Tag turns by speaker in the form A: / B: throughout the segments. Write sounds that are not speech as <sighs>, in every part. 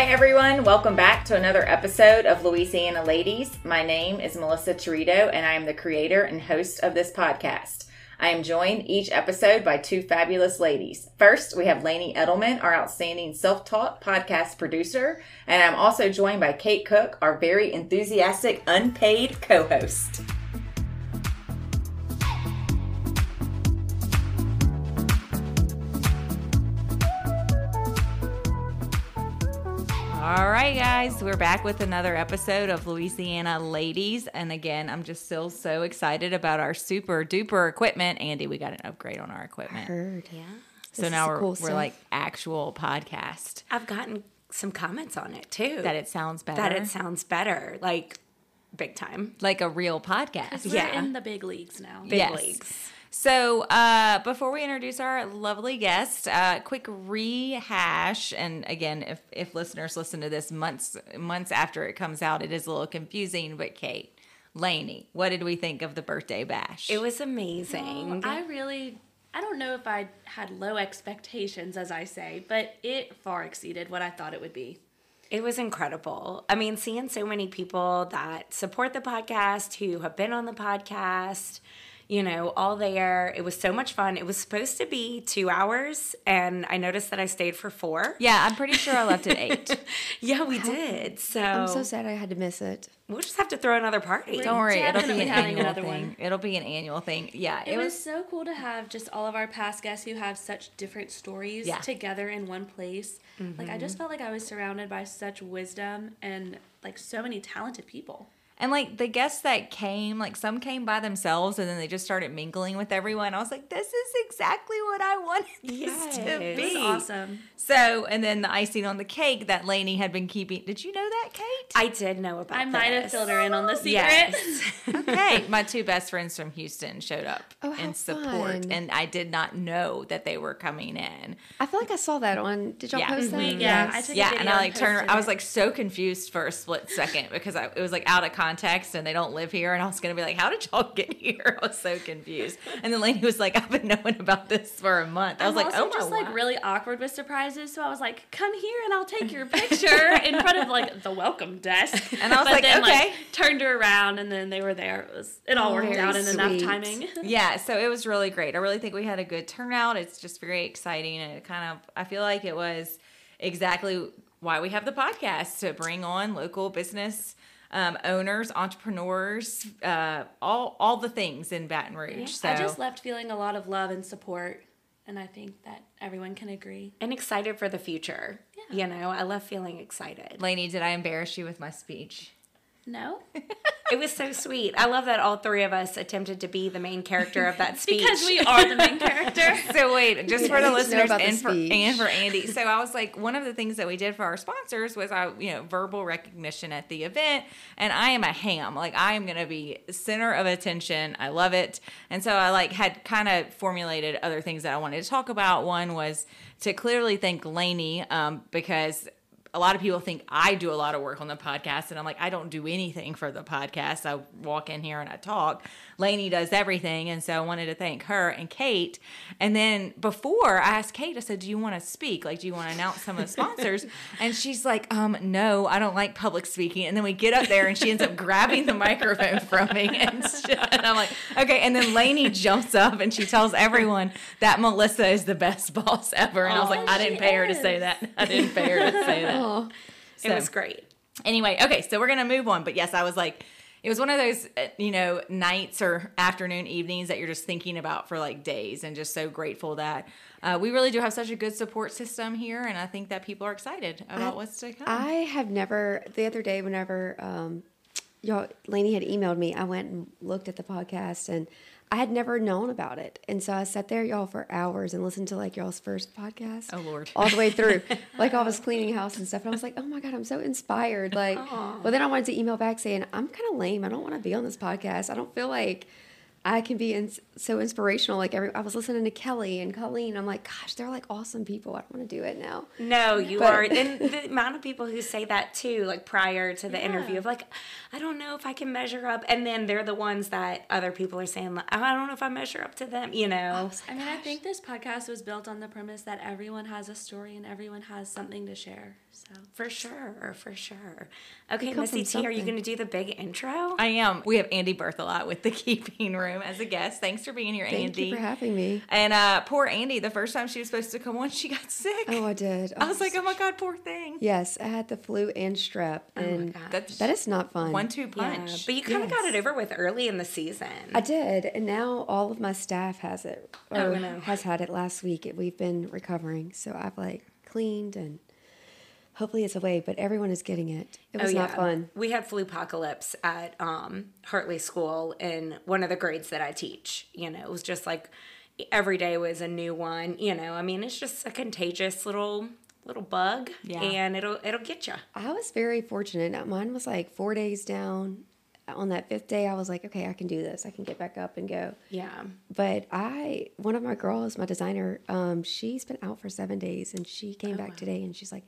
A: Hi, everyone. Welcome back to another episode of Louisiana Ladies. My name is Melissa Torito, and I am the creator and host of this podcast. I am joined each episode by two fabulous ladies. First, we have Lainey Edelman, our outstanding self taught podcast producer, and I'm also joined by Kate Cook, our very enthusiastic unpaid co host. Right, guys, we're back with another episode of Louisiana Ladies. And again, I'm just still so excited about our super duper equipment. Andi, we got an upgrade on our equipment.
B: Heard, yeah.
A: So now we're, cool we're like actual podcast.
B: I've gotten some comments on it too.
A: That it sounds better.
B: That it sounds better. Like big time.
A: Like a real podcast.
C: We're yeah. in the big leagues now.
B: Big yes. leagues.
A: So, uh, before we introduce our lovely guest, uh, quick rehash. And again, if, if listeners listen to this months months after it comes out, it is a little confusing. But Kate, Lainey, what did we think of the birthday bash?
B: It was amazing.
C: Well, I really, I don't know if I had low expectations, as I say, but it far exceeded what I thought it would be.
B: It was incredible. I mean, seeing so many people that support the podcast, who have been on the podcast you know, all there. It was so much fun. It was supposed to be two hours, and I noticed that I stayed for four.
A: Yeah, I'm pretty sure I left at <laughs> eight.
B: yeah, we did. So
D: I'm so sad I had to miss it.
B: We'll just have to throw another party.
A: Don't worry, it'll be an annual thing. One. It'll be an annual thing. Yeah,
C: it, it was, was, so cool to have just all of our past guests who have such different stories yeah. together in one place. Mm-hmm. Like I just felt like I was surrounded by such wisdom and like so many talented people.
A: And like the guests that came, like some came by themselves and then they just started mingling with everyone. I was like, this is exactly what I wanted yes, <laughs> this to be.
C: awesome.
A: So, and then the icing on the cake that Lainey had been keeping. Did you know that, Kate?
B: I did know about that.
C: I
B: this.
C: might have filled her in on the secret.
A: Yes. <laughs> <laughs> okay. My two best friends from Houston showed up
D: oh,
A: in support.
D: Fun.
A: And I did not know that they were coming in.
D: I feel like I saw that on, did y'all
A: yeah.
D: post that?
C: Mm-hmm. Yeah. Yes. I took
A: yeah.
C: and
A: I like turned, I was like so confused for a split second because I, it was like out of context and they don't live here. And I was going to be like, how did y'all get here? <laughs> I was so confused. And the lady was like, I've been knowing about this for a month. I was
C: I'm
A: like, oh my
C: just like really awkward with surprises. So I was like, come here and I'll take your picture <laughs> in front of like the welcome desk. <laughs>
A: And I was
C: but
A: like,
C: then,
A: okay.
C: Like, turned her around and then they were there. It was it all
D: oh,
C: worked out in
D: sweet.
C: enough timing.
A: yeah, so it was really great. I really think we had a good turnout. It's just very exciting and it kind of I feel like it was exactly why we have the podcast to bring on local business um, owners, entrepreneurs, uh, all all the things in Baton Rouge. Yeah, so
C: I just left feeling a lot of love and support, and I think that everyone can agree.
B: And excited for the future. Yeah. You know, I love feeling excited.
A: Lainey, did I embarrass you with my speech?
C: No.
B: it was so sweet. I love that all three of us attempted to be the main character of that <laughs> speech.
C: because we are the main character. <laughs>
A: so wait, just for the <laughs> listeners and
D: the
A: for and for Andi. So I was like, one of the things that we did for our sponsors was I, you know, verbal recognition at the event. And I am a ham. Like I am gonna be center of attention. I love it. And so I like had kind of formulated other things that I wanted to talk about. One was to clearly thank Lainey um, because a lot of people think I do a lot of work on the podcast, and I'm like, I don't do anything for the podcast. I walk in here and I talk. Lainey does everything, and so I wanted to thank her and Kate. And then before I asked Kate, I said, "Do you want to speak? Like, do you want to announce some of the sponsors?" <laughs> and she's like, "Um, no, I don't like public speaking." And then we get up there, and she ends up grabbing the microphone from me, <laughs> and, and I'm like, "Okay." And then Lainey jumps up and she tells everyone that Melissa is the best boss ever, and I was like, "I didn't pay her to say that. I didn't pay her to say that."
B: So, it was great.
A: Anyway, okay, so we're gonna move on. But yes, I was like, it was one of those, uh, you know, nights or afternoon evenings that you're just thinking about for like days, and just so grateful that uh, we really do have such a good support system here, and I think that people are excited about
D: I,
A: what's to come.
D: I have never. The other day, whenever um, y'all, Lainey had emailed me, I went and looked at the podcast and I had never known about it. And so I sat there, y'all, for hours and listened to like y'all's first podcast.
A: Oh, Lord.
D: All the way through. <laughs> like I was cleaning house and stuff. And I was like, oh my God, I'm so inspired. Like, Aww. well, then I wanted to email back saying, I'm kind of lame. I don't want to be on this podcast. I don't feel like I can be in, so inspirational. Like every, I was listening to Kelly and Colleen. I'm like, gosh, they're like awesome people. I want to do it now.
B: No, you
D: But-
B: are. And the amount of people who say that too, like prior to the
C: Yeah.
B: interview, of like, I don't know if I can measure up, and then they're the ones that other people are saying, like, I don't know if I measure up to them. You know.
C: Oh, I mean, I think this podcast was built on the premise that everyone has a story and everyone has something to share. So
B: For sure, for sure. Okay,
D: come
B: Missy
D: from
B: T, are you going to do the big intro?
A: I am. We have Andi Berthelot with the <laughs> Keeping Room as a guest. Thanks for being here,
D: Thank
A: Andi.
D: you for having me.
A: and uh, poor Andi, the first time she was supposed to come on, she got sick.
D: Oh, I did.
A: I was like, oh my god, poor thing.
D: yes, I had the flu and strep, and
B: gosh.
A: That's
D: that is not fun.
A: one-two
B: Yeah,
A: punch.
B: but you kind of got it over with early in the season.
D: I did, and now all of my staff has it, or
B: Oh, no.
D: has had it last week. We've been recovering, so I've like cleaned and hopefully it's away. But everyone is getting it. It was not fun.
B: We had flu apocalypse at um, Hartley School in one of the grades that I teach. You know, it was just like every day was a new one. You know, I mean, it's just a contagious little little bug,
A: Yeah.
B: and it'll it'll get you.
D: I was very fortunate. Mine was like four days down. On that fifth day, I was like, okay, I can do this. I can get back up and go.
B: Yeah,
D: But I, one of my girls, my designer, um, she's been out for seven days, and she came back today, and she's like,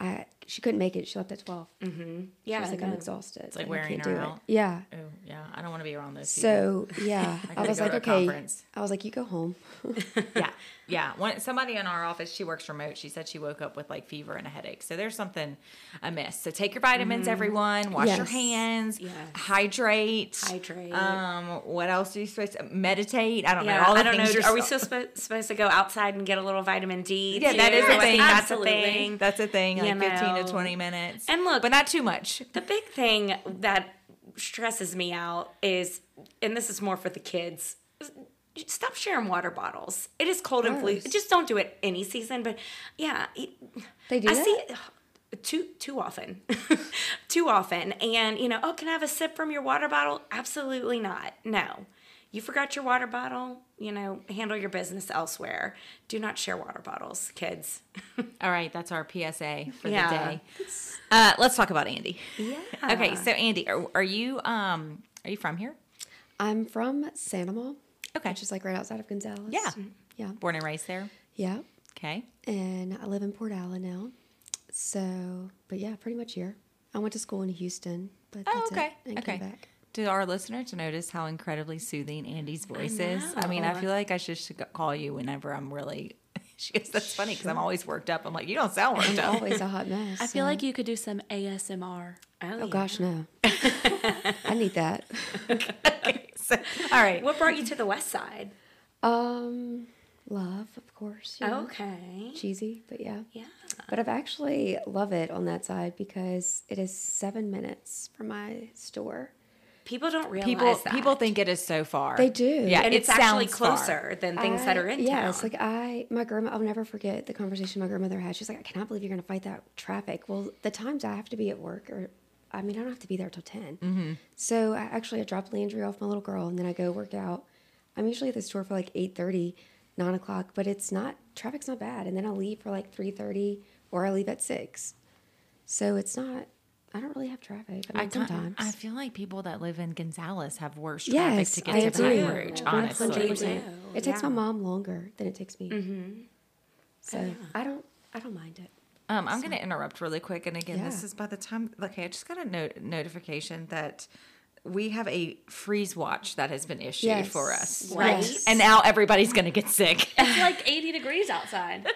D: I, she couldn't make it. She left at 12 Mm-hmm.
B: yeah.
D: She was like, I'm exhausted. It's
A: like wearing
D: can't
A: her
D: do
A: out.
D: it. Yeah.
A: Oh yeah, I don't want to be around those. people.
D: So <laughs> yeah, I,
A: gotta
D: was like, okay.
A: conference.
D: I was like, you go home. <laughs>
A: yeah, yeah. One, somebody in our office, she works remote. She said she woke up with like fever and a headache. So there's something amiss. So take your vitamins, everyone. Wash your hands.
B: Yes.
A: Hydrate.
B: Hydrate.
A: Um, what else are you supposed to meditate? I don't know.
B: Yeah,
A: All the
B: I don't know.
A: things
B: Are we still supposed to go outside and get a little vitamin D?
A: Yeah, that
B: too?
A: is a
B: I
A: thing.
B: think That's a thing.
A: That's a thing. Like
B: You
A: 15 to
B: um,
A: 20 minutes.
B: And look-
A: but not too much.
B: The big thing that stresses me out is, and this is more for the kids, stop sharing water bottles. It is cold and flu. Just don't do it any season. But yeah, it-
D: They do
B: I
D: that?
B: see it too too often, <laughs> too often. And you know, oh, can I have a sip from your water bottle? Absolutely not. No. You forgot your water bottle, you know, handle your business elsewhere. Do not share water bottles, kids. <laughs>
A: All right, that's our PSA for
B: Yeah.
A: the day. Uh, let's talk about Andi.
B: Yeah.
A: Okay, so Andi, are, are you um are you from here?
D: I'm from St.
A: Amant, Okay,
D: which is like right outside of Gonzales.
A: Yeah.
D: Yeah.
A: born and raised there.
D: Yeah.
A: Okay.
D: And I live in Port Allen now. So, but yeah, pretty much here. I went to school in Houston, but that's
A: Oh, okay.
D: it. And
A: okay.
D: Came
A: our listener to notice how incredibly soothing Andi's voice is? I mean, I feel like I should, should call you whenever I'm really. <laughs> She goes, that's funny because I'm always worked up. I'm like, you don't sound worked
D: I'm
A: up.
D: always a hot <laughs> mess.
C: I feel like you could do some ASMR.
B: Oh,
D: Oh gosh, no. <laughs> I need that.
A: So, all right.
B: What brought you to the West Side?
D: Um, love, of course. you know.
B: Okay.
D: Cheesy, but yeah.
B: Yeah.
D: But I've actually love it on that side because it is seven minutes from my store.
B: People don't realize
A: People
B: that.
A: people think it is so far.
D: They do.
A: Yeah,
B: and
A: it
B: it's actually
A: sounds far.
B: closer than things that are in
D: yes,
B: town.
D: like I, my grandma, I'll never forget the conversation my grandmother had. She's like, I cannot believe you're going to fight that traffic. Well, the times I have to be at work, or I mean, I don't have to be there till 10.
A: Mm-hmm.
D: So I actually I drop Landry off my little girl, and then I go work out. I'm usually at the store for like 8:30, 9 o'clock, but it's not traffic's not bad. And then I'll leave for like 3:30, or I leave at six. So it's not. I don't really have traffic. I mean,
A: I,
D: sometimes.
A: I feel like people that live in Gonzales have worse traffic
D: yes,
A: to get
D: I
A: to
D: agree.
A: Baton Rouge, honestly.
D: 100%.
B: do,
D: It takes
B: yeah.
D: my mom longer than it takes me. Mm-hmm. So I don't. I don't mind it.
A: Um, I'm going to interrupt really quick. And again, this is by the time, okay, I just got a note, notification that we have a freeze watch that has been issued
D: Yes.
A: for us.
B: Right?
D: Yes.
A: And now everybody's going to get sick.
C: It's like <laughs> 80 degrees outside.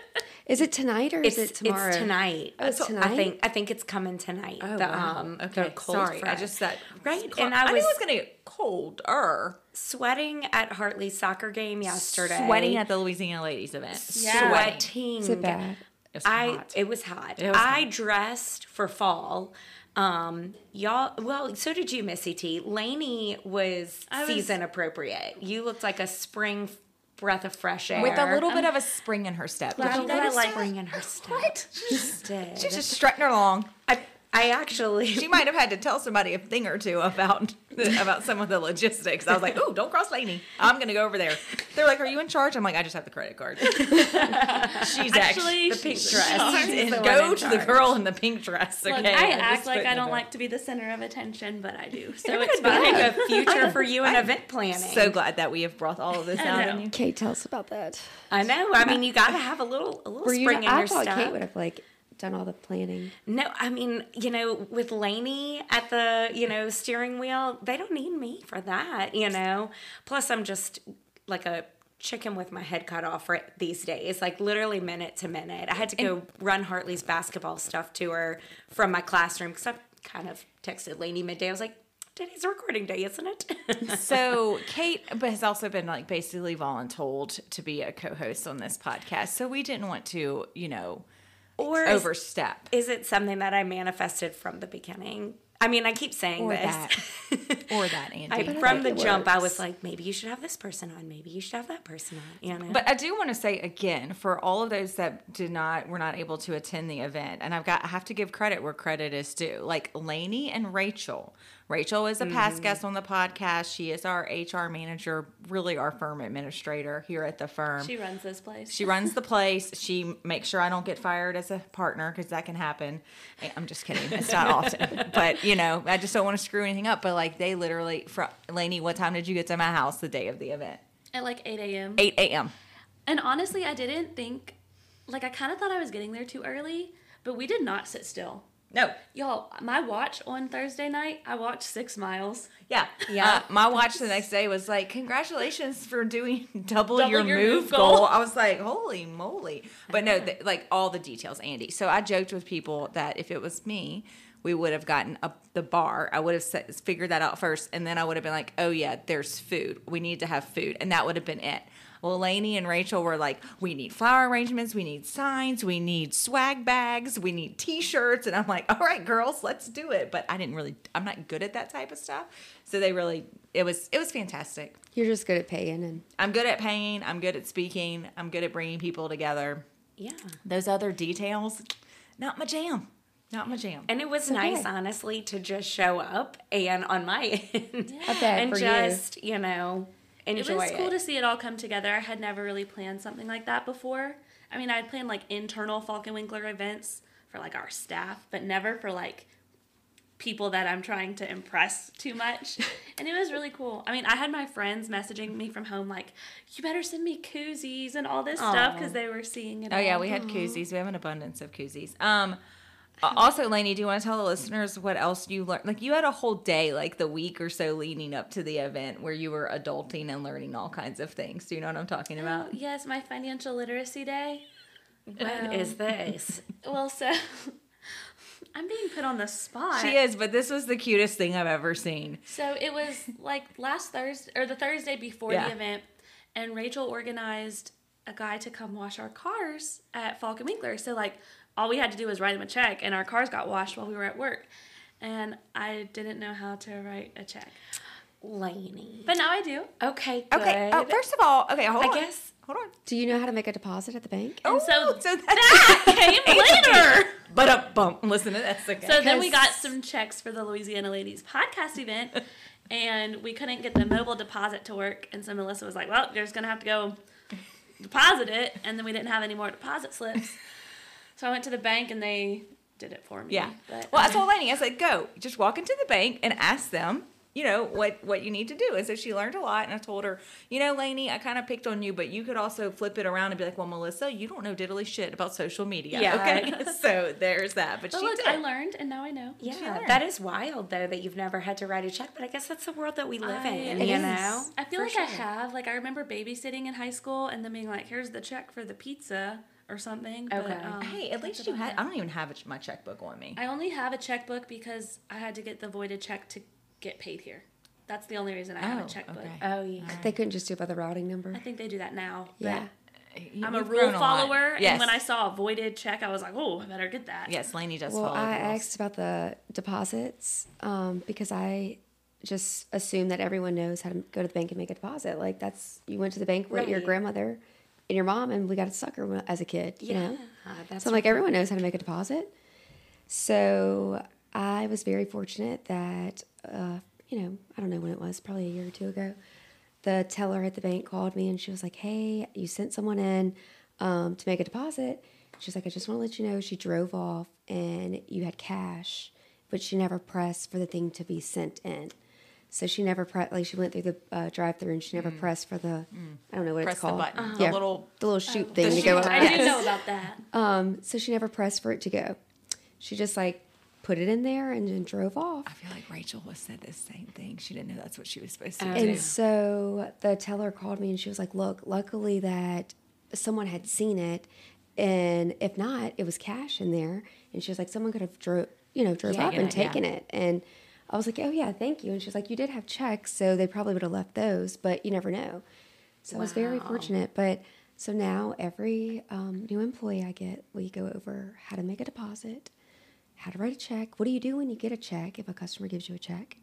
D: Is it tonight or
B: it's,
D: is it tomorrow?
B: it's tonight.
D: Oh, it's
B: So I think I think it's coming tonight.
A: Oh,
B: the,
A: wow.
B: um,
A: okay.
B: the cold
A: Sorry. I just said,
B: Right, and I
A: knew
B: was-
A: it was going to get colder.
B: sweating at Hartley's soccer game yesterday.
A: Sweating at the Louisiana ladies event.
C: Yeah.
B: Sweating.
D: Is it bad?
A: It's
B: I
A: hot.
B: it was hot.
A: It was
B: I
A: hot.
B: dressed for fall. Um, y'all. Well, so did you, Missy T. Lainey was,
C: was-
B: season appropriate. You looked like a spring f- breath of fresh air
A: With a little bit um, of a spring in her step. Did
B: Glad
A: you
B: that I like
A: that?
B: spring in her <laughs> step.
A: What?
B: Just did.
A: She's just strutting along.
B: I, I actually.
A: She might have had to tell somebody a thing or two about about some of the logistics. I was like, "Oh, don't cross Lainey. I'm gonna go over there." They're like, "Are you in charge?" I'm like, "I just have the credit card." <laughs> She's actually
B: the pink dress.
A: She's
B: the one
A: go
B: in
A: to the girl in the pink dress. Okay,
C: Look, I
A: I'm
C: act like I don't like to be the center of attention, but I do. So
B: It
C: it's
B: could like
C: fine.
B: a future for you in <laughs> event planning.
A: So glad that we have brought all of this out
C: know.
A: in you.
D: Kate, tell us about that.
B: I know. I mean, you got to have a little, a little
D: Were you?
B: spring in
D: I
B: your
D: thought
B: step.
D: Kate would have like done all the planning.
B: No, I mean, you know, with Lainey at the, you know, steering wheel, they don't need me for that, you know. Plus, I'm just like a chicken with my head cut off right these days, like literally minute to minute. I had to go run Hartley's basketball stuff to her from my classroom because I kind of texted Lainey midday. I was like, today's a recording day, isn't it? <laughs>
A: So Kate has also been like basically voluntold to be a co-host on this podcast. So we didn't want to, you know,
B: or is,
A: overstep.
B: is it something that I manifested from the beginning? I mean, I keep saying
A: Or
B: this. <laughs>
A: that. Or that, Andi.
B: I, from the
D: it
B: jump, I was like, maybe you should have this person on. Maybe you should have that person on. You know,
A: But I do want to say again for all of those that did not were not able to attend the event, and I've got I have to give credit where credit is due. Like Lainey and Rachel. Rachel is a past mm-hmm. guest on the podcast. She is our HR manager, really our firm administrator here at the firm.
C: She runs this place.
A: She runs the place. She makes sure I don't get fired as a partner because that can happen. I'm just kidding. It's not often, <laughs> but you know, I just don't want to screw anything up. But like they literally, fr Lainey, what time did you get to my house the day of the event?
C: at like 8 a.m.
A: 8 a.m.
C: And honestly, I didn't think, like, I kind of thought I was getting there too early, but we did not sit still.
A: No,
C: Y'all, my watch on Thursday night, I walked six miles.
A: Yeah,
B: Yeah.
A: Uh, my watch the next day was like, "Congratulations for doing <laughs> double,
C: Double
A: your,
C: your
A: move,
C: move
A: goal.
C: goal.
A: I was like, "Holy moly!" But no, <laughs> th- like all the details, Andi. So I joked with people that if it was me, we would have gotten up the bar. I would have set, figured that out first, and then I would have been like, "Oh yeah, there's food. We need to have food," and that would have been it. Well, Lainey and Rachel were like, we need flower arrangements, we need signs, we need swag bags, we need t-shirts. And I'm like, all right, girls, let's do it. But I didn't really, I'm not good at that type of stuff. So they really, it was, it was fantastic.
D: You're just good at paying and
A: I'm good at paying. I'm good at speaking. I'm good at bringing people together.
B: yeah.
A: Those other details, not my jam. Not my jam.
B: And it was nice, honestly, to just show up and on my <laughs> end,
D: I bet
B: and
D: for you.
B: just you know enjoy
C: it was cool
B: it.
C: to see it all come together. I had never really planned something like that before. I mean, I'd planned like internal Faulk & Winkler events for like our staff, but never for like people that I'm trying to impress too much. <laughs> and it was really cool. I mean, I had my friends messaging me from home like, "You better send me koozies and all this stuff because they were seeing it."
A: Oh yeah, we had koozies. We have an abundance of koozies. Um, a- Uh, also, Lainey, do you want to tell the listeners what else you learned? Like you had a whole day, like the week or so leading up to the event, where you were adulting and learning all kinds of things. Do you know what I'm talking oh, about?
C: Yes, my financial literacy day. <laughs>
B: What is this?
C: Well, so <laughs> I'm being put on the spot.
A: She is, but this was the cutest thing I've ever seen.
C: So it was like last Thursday or the Thursday before
A: Yeah.
C: the event, and Rachel organized a guy to come wash our cars at Faulk & Winkler. So like all we had to do was write him a check, and our cars got washed while we were at work. And I didn't know how to write a check,
B: Lainey.
C: but now I do.
B: Okay, good.
A: Okay. Oh, first of all, okay, hold
B: I
A: on.
B: guess-
A: Hold on.
D: Do you know how to make a deposit at the bank?
C: And so
A: so
C: that <laughs> came later.
A: But a bump. Listen to this. Okay.
C: So then we got some checks for the Louisiana Ladies podcast event, <laughs> and we couldn't get the mobile deposit to work. And so Melissa was like, "Well, you're just gonna have to go deposit it." And then we didn't have any more deposit slips, so I went to the bank and they did it for me.
A: Yeah.
C: But,
A: well, I
C: um,
A: told Lainey, I said, go, just walk into the bank and ask them, you know, what what you need to do. And so she learned a lot. And I told her, you know, Lainey, I kind of picked on you, but you could also flip it around and be like, well, Melissa, you don't know diddly shit about social media.
B: Yeah.
A: Okay. <laughs> so there's that. But,
C: But
A: she
C: look,
A: did.
C: I learned, and now I know.
B: Yeah, that is wild though that you've never had to write a check, but I guess that's the world that we live
C: I-
B: in,
C: It
B: you
D: is.
B: know.
C: I feel
B: For
C: like I have. Like I remember babysitting in high school, and then being like, "Here's the check for the pizza" or something. But,
B: Okay.
C: um,
A: hey, at least you had,
C: it.
A: I don't even have my checkbook on me.
C: I only have a checkbook because I had to get the voided check to get paid here. That's the only reason I have
A: Oh,
C: a checkbook.
A: okay.
B: Oh yeah.
D: They couldn't just do it by the routing number.
C: I think they do that now.
D: Yeah.
A: You-
C: I'm a rule
A: grown lot.
C: follower,
A: Yes.
C: and when I saw a voided check, I was like, "Oh, I better get that."
A: Yes, Lainey does
D: Well,
A: follow
D: I
A: rules.
D: asked about the deposits um, because I just assume that everyone knows how to go to the bank and make a deposit. Like that's you went to the bank with your grandmother and your mom, and we got a sucker as a kid. You know,
B: that's
D: so I'm like everyone knows how to make a deposit. So I was very fortunate that uh, you know, I don't know when it was, probably a year or two ago. The teller at the bank called me and she was like, "Hey, you sent someone in um, to make a deposit." She's like, "I just want to let you know she drove off and you had cash, but she never pressed for the thing to be sent in." So she never pressed, like she went through the uh, drive-through and she never pressed for the, I don't know what
A: Press
D: it's
A: the
D: called,
A: button. The
D: yeah,
A: little-
D: the little shoot thing
A: the
D: to go.
A: shoot.
D: up.
C: I didn't know about that.
D: Um, so she never pressed for it to go. She just like put it in there and then drove off.
A: I feel like Rachel was said the same thing. She didn't know that's what she was supposed to
B: Oh.
A: do.
D: And so the teller called me and she was like, "Look, luckily that someone had seen it, and if not, it was cash in there." And she was like, "Someone could have drove, you know, drove up
A: Taken
D: and
A: it, yeah.
D: taken it." And I was like, "Oh yeah, thank you." And she's like, "You did have checks, so they probably would have left those, but you never know." So I was very fortunate. But so now every um, new employee I get, we go over how to make a deposit, how to write a check. What do you do when you get a check if a customer gives you a check?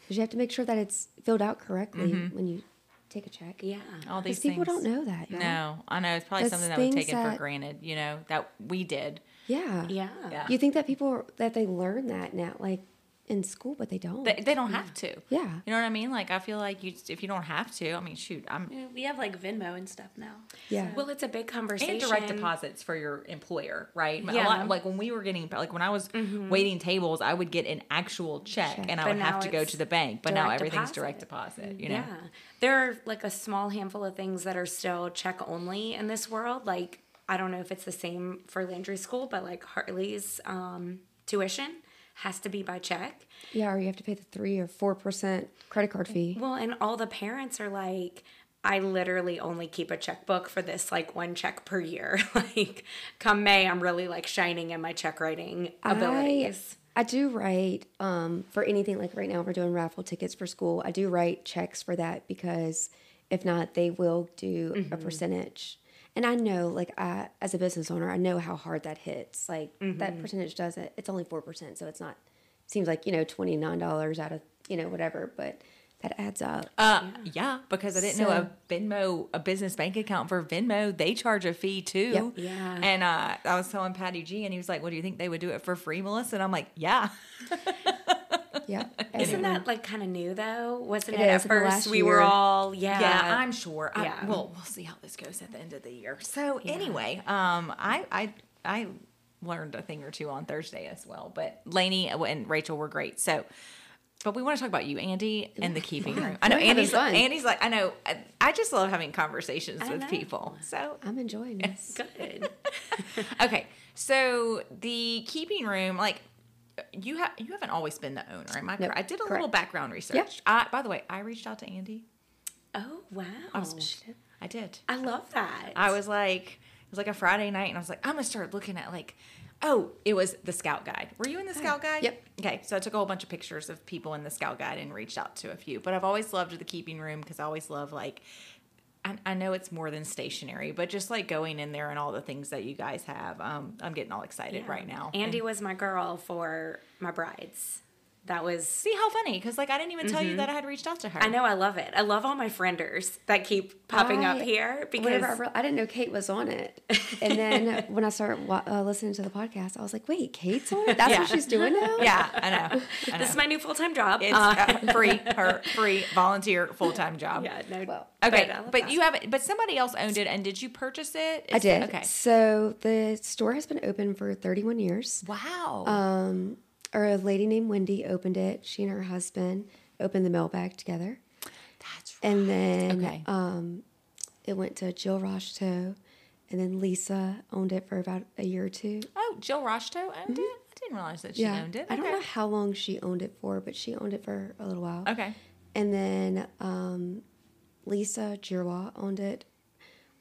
D: Because you have to make sure that it's filled out correctly when you take a check.
B: Yeah.
A: All these
D: people
A: things.
D: don't know that. y'all.
A: No, I know it's probably
D: That's
A: something that was
D: things
A: taken for granted. You know that we did.
D: Yeah.
B: Yeah.
A: Yeah.
D: You think that people that they learn that now, like in school, but they don't.
A: They, they don't have to.
D: Yeah.
A: You know what I mean? Like I feel like you if you don't have to. I mean, shoot, I'm
C: Yeah, We have like Venmo and stuff now.
D: Yeah.
B: Well, it's a big conversation.
A: and direct deposits for your employer, right? A
B: Yeah.
A: lot- like when we were getting, like when I was waiting tables, I would get an actual check,
D: Check.
A: and I
B: But
A: would have to go to the bank. But now everything's
B: deposit.
A: direct deposit. You know,
B: Yeah. There are like a small handful of things that are still check only in this world. Like, I don't know if it's the same for Landry School, but like Hartley's um, tuition has to be by check.
D: yeah, or you have to pay the three or four percent credit card fee.
B: Well, and all the parents are like, I literally only keep a checkbook for this like one check per year. <laughs> like, come May, I'm really like shining in my check writing abilities.
D: I, I do write um, for anything like right now we're doing raffle tickets for school. I do write checks for that because if not, they will do
B: Mm-hmm.
D: a percentage. And I know, like, I, as a business owner, I know how hard that hits. Like
B: Mm-hmm.
D: that percentage does it. It's only four percent, so it's not. Seems like you know twenty nine dollars out of you know whatever, but that adds up.
A: Uh, yeah. because I didn't know a Venmo, a business bank account for Venmo, they charge a fee too.
D: Yep.
B: Yeah.
A: And uh, I was telling Patty G, and he was like, "What do you think they would do it for free, Melissa?" And I'm like, "Yeah." <laughs>
D: yeah, <laughs>
B: Isn't that like kind of new though? Wasn't
D: It
B: it,
D: is,
B: at first?
D: last
B: We were all yeah.
A: Yeah, I'm sure. I,
B: yeah.
A: Well, we'll see how this goes at the end of the year. So anyway, um, I I I learned a thing or two on Thursday as well. But Lainey and Rachel were great. So. But we want to talk about you, Andi, and the keeping room. <laughs> I know Andi's.
D: fun.
A: Andi's like I know. I, I just love having conversations
B: I
A: with
B: know.
A: people. So
D: I'm enjoying this.
B: good. <laughs>
A: okay, so the keeping room, like you have, you haven't always been the owner. Am I
D: Nope.
A: I did a
D: correct.
A: little background research.
D: Yep.
A: I, by the way, I reached out to Andi.
B: Oh wow.
A: I was, I did.
B: I love that.
A: I was like, it was like a Friday night, and I was like, I'm gonna start looking at like, oh, it was the Scout Guide. Were you in the Scout Guide?
D: Yep.
A: Okay, so I took a whole bunch of pictures of people in the Scout Guide and reached out to a few. But I've always loved the keeping room because I always love like. I, I know it's more than stationary, but just like going in there and all the things that you guys have, um, I'm getting all excited right now.
B: Andi
A: And
B: was my girl for my brides. That was
A: see how funny because like I didn't even tell you that I had reached out to her.
B: I know I love it. I love all my frienders that keep popping up here because
D: I, re- I didn't know Kate was on it, and then <laughs> when I started wa- uh, listening to the podcast, I was like, "Wait, Kate's on it? That's
A: Yeah.
D: what she's doing now." <laughs>
A: Yeah, I know. I <laughs> know.
B: this is my new full time job.
A: it's
B: Uh,
A: free, her free volunteer full time job.
B: yeah, no.
D: Well,
A: Okay,
B: I love
A: but you haven't. But somebody else owned it, and did you purchase it?
D: I
A: Is-
D: did.
A: Okay.
D: So the store has been open for 31 years.
A: Wow.
D: Um, or a lady named Wendy opened it. She and her husband opened the mailbag together,
A: That's right.
D: and then
A: Okay.
D: um, it went to Jill Roshto, and then Lisa owned it for about a year or two.
A: Oh, Jill Roshto owned it. I didn't realize that she owned it.
D: I don't know how long she owned it for, but she owned it for a little while.
A: Okay.
D: And then um, Lisa Jirwa owned it.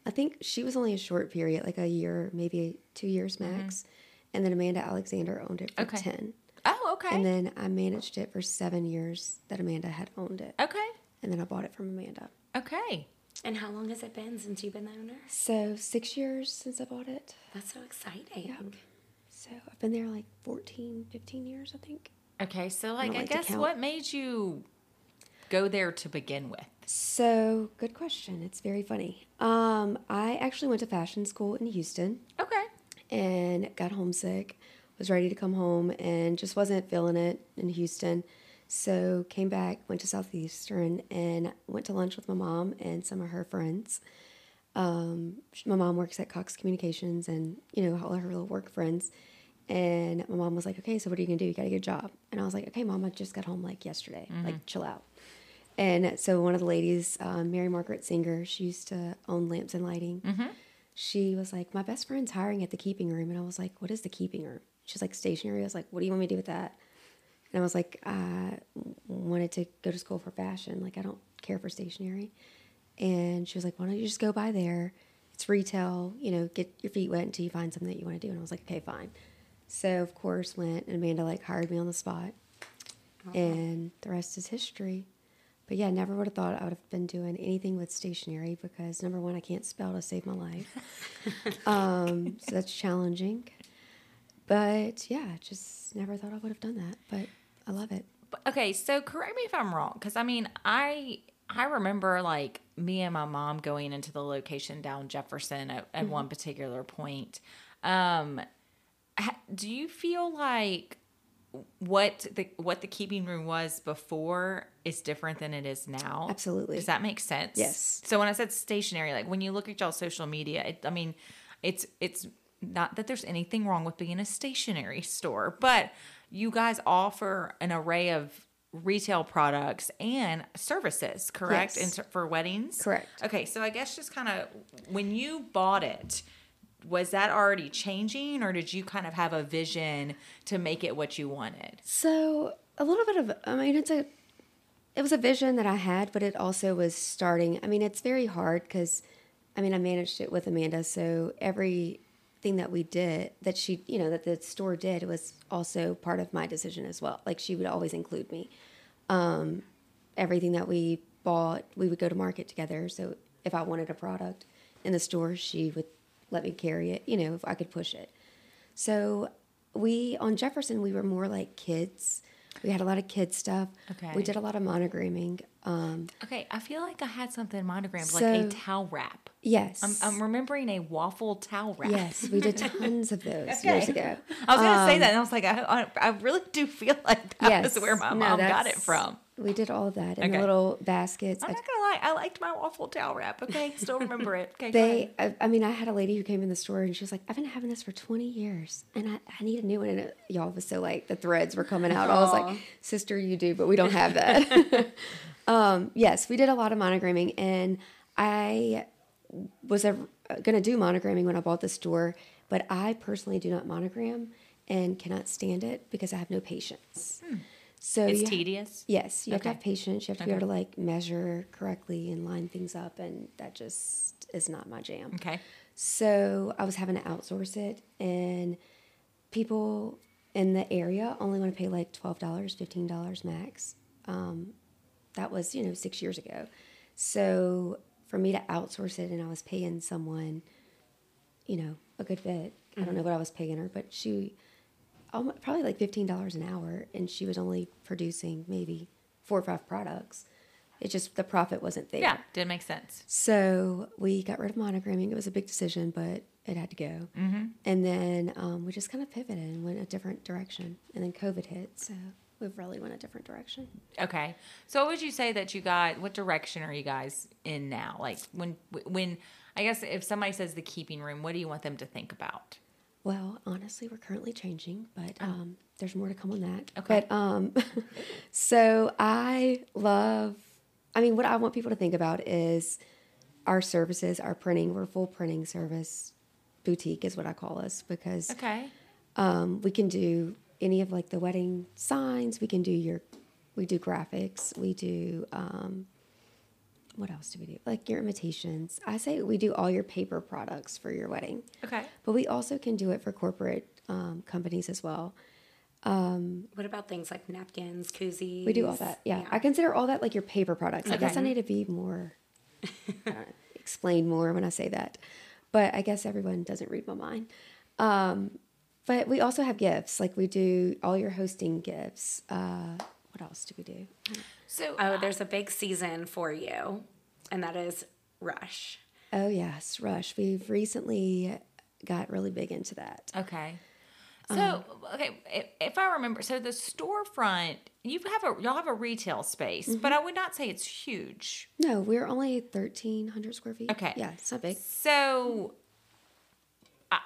D: I think she was only a short period, like a year, maybe two years max. And then Amanda Alexander owned it for
A: Mm-hmm. Okay.
D: 10.
A: Oh, okay.
D: And then I managed it for seven years that Amanda had owned it.
A: okay.
D: And then I bought it from Amanda.
A: Okay.
B: And how long has it been since you've been the owner?
D: So six years since I bought it.
B: That's so exciting. Yeah.
D: So I've been there like 14, 15 years, I think.
A: Okay. So, like,
D: don't
A: I,
D: like to
A: guess what made you go there to begin with?
D: So good question. It's very funny. Um, I actually went to fashion school in Houston.
A: Okay.
D: and got homesick. Was ready to come home and just wasn't feeling it in Houston. So came back, went to Southeastern, and went to lunch with my mom and some of her friends. Um, my mom works at Cox Communications, and you know all her little work friends. And my mom was like, "Okay, so what are you gonna do? You gotta get a job." And I was like, "Okay, mom, I just got home like yesterday. Like, chill out." And so one of the ladies, um, Mary Margaret Singer, she used to own Lamps and Lighting. She was like, "My best friend's hiring at the Keeping Room," and I was like, "What is the Keeping Room?" She's like, "Stationery." I was like, "What do you want me to do with that?" And I was like, "I wanted to go to school for fashion. Like, I don't care for stationery." And she was like, "Why don't you just go by there? It's retail. You know, get your feet wet until you find something that you want to do." And I was like, "Okay, fine." So of course went, and Amanda like hired me on the spot, and the rest is history. But yeah, never would have thought I would have been doing anything with stationery because number one, I can't spell to save my life. <laughs> um, so that's challenging. But yeah, just never thought I would have done that. But I love it.
A: Okay, so correct me if I'm wrong, because I mean, I I remember like me and my mom going into the location down Jefferson at, at one particular point. Um, do you feel like what the what the keeping room was before is different than it is now?
D: Absolutely.
A: Does that make sense?
D: Yes.
A: So when I said stationary, like when you look at y'all social media, it, I mean, it's it's not that there's anything wrong with being a stationary store, but you guys offer an array of retail products and services, correct?
D: Yes.
A: For weddings,
D: Correct.
A: Okay, so I guess just kind of when you bought it, was that already changing, or did you kind of have a vision to make it what you wanted?
D: So a little bit of I mean it's a it was a vision that I had, but it also was starting. I mean, it's very hard because I mean I managed it with Amanda, so everything that we did that she you know that the store did was also part of my decision as well. Like she would always include me. Um, everything that we bought, we would go to market together. So if I wanted a product in the store, she would let me carry it. You know, if I could push it. So we on Jefferson we were more like kids. We had a lot of kid stuff.
A: Okay.
D: We did a lot of monogramming. Um,
A: Okay, I feel like I had something monogrammed, like a towel wrap.
D: yes.
A: I'm, I'm remembering a waffle towel wrap.
D: yes, we did <laughs> tons of those years ago.
A: I was gonna say that, and I was like, I, I, I really do feel like that
D: yes.
A: was where my
D: No,
A: mom got it from.
D: We did all of that in the
A: Okay.
D: little baskets.
A: I'm not gonna lie, I liked my waffle towel wrap. Okay, still remember it. Okay,
D: they. I, I mean, I had a lady who came in the store and she was like, "I've been having this for 20 years, and I, I need a new one." And it, y'all was so like the threads were coming out. I was like, "Sister, you do, but we don't have that." <laughs> um, yes, we did a lot of monogramming, and I was a, gonna do monogramming when I bought the store, but I personally do not monogram and cannot stand it because I have no patience. So
A: it's tedious.
D: Yes, you have to
A: Okay.
D: have patience. You have to be able to like measure correctly and line things up, and that just is not my jam.
A: Okay.
D: So I was having to outsource it, and people in the area only want to pay like twelve dollars, fifteen dollars max. Um, that was you know six years ago. So for me to outsource it, and I was paying someone, you know, a good bit. I don't know what I was paying her, but she probably like fifteen dollars an hour, and she was only producing maybe four or five products. It just the profit wasn't there.
A: Yeah, didn't make sense.
D: So we got rid of monogramming. It was a big decision, but it had to go. Mm-hmm. And then um, we just kind of pivoted and went a different direction. And then COVID hit, so we really went a different direction.
A: Okay. So what would you say that you got? What direction are you guys in now? Like when when I guess if somebody says the keeping room, what do you want them to think about?
D: Well, honestly, we're currently changing, but um, there's more to come on that.
A: Okay.
D: But um, <laughs> so I love. I mean, what I want people to think about is our services, our printing. We're full printing service boutique, is what I call us, because
A: Okay.
D: um, we can do any of like the wedding signs. We can do your, we do graphics. We do um, what else do we do? Like your invitations. I say we do all your paper products for your wedding,
A: Okay.
D: but we also can do it for corporate um, companies as well.
B: What about things like napkins, koozies?
D: We do all that. Yeah, I consider all that like your paper products. I guess I need to be more, <laughs> know, explain more when I say that. But I guess everyone doesn't read my mind. Um, but we also have gifts. Like we do all your hosting gifts. Uh, what else do we do?
A: So
B: Oh, there's a big season for you, and that is Rush.
D: Oh yes, Rush. We've recently got really big into that.
A: Okay. So okay, if, if I remember, so the storefront, you have a y'all have a retail space,
D: Mm-hmm.
A: but I would not say it's huge.
D: No, we're only thirteen hundred square feet.
A: Okay.
D: Yeah, it's not big.
A: So,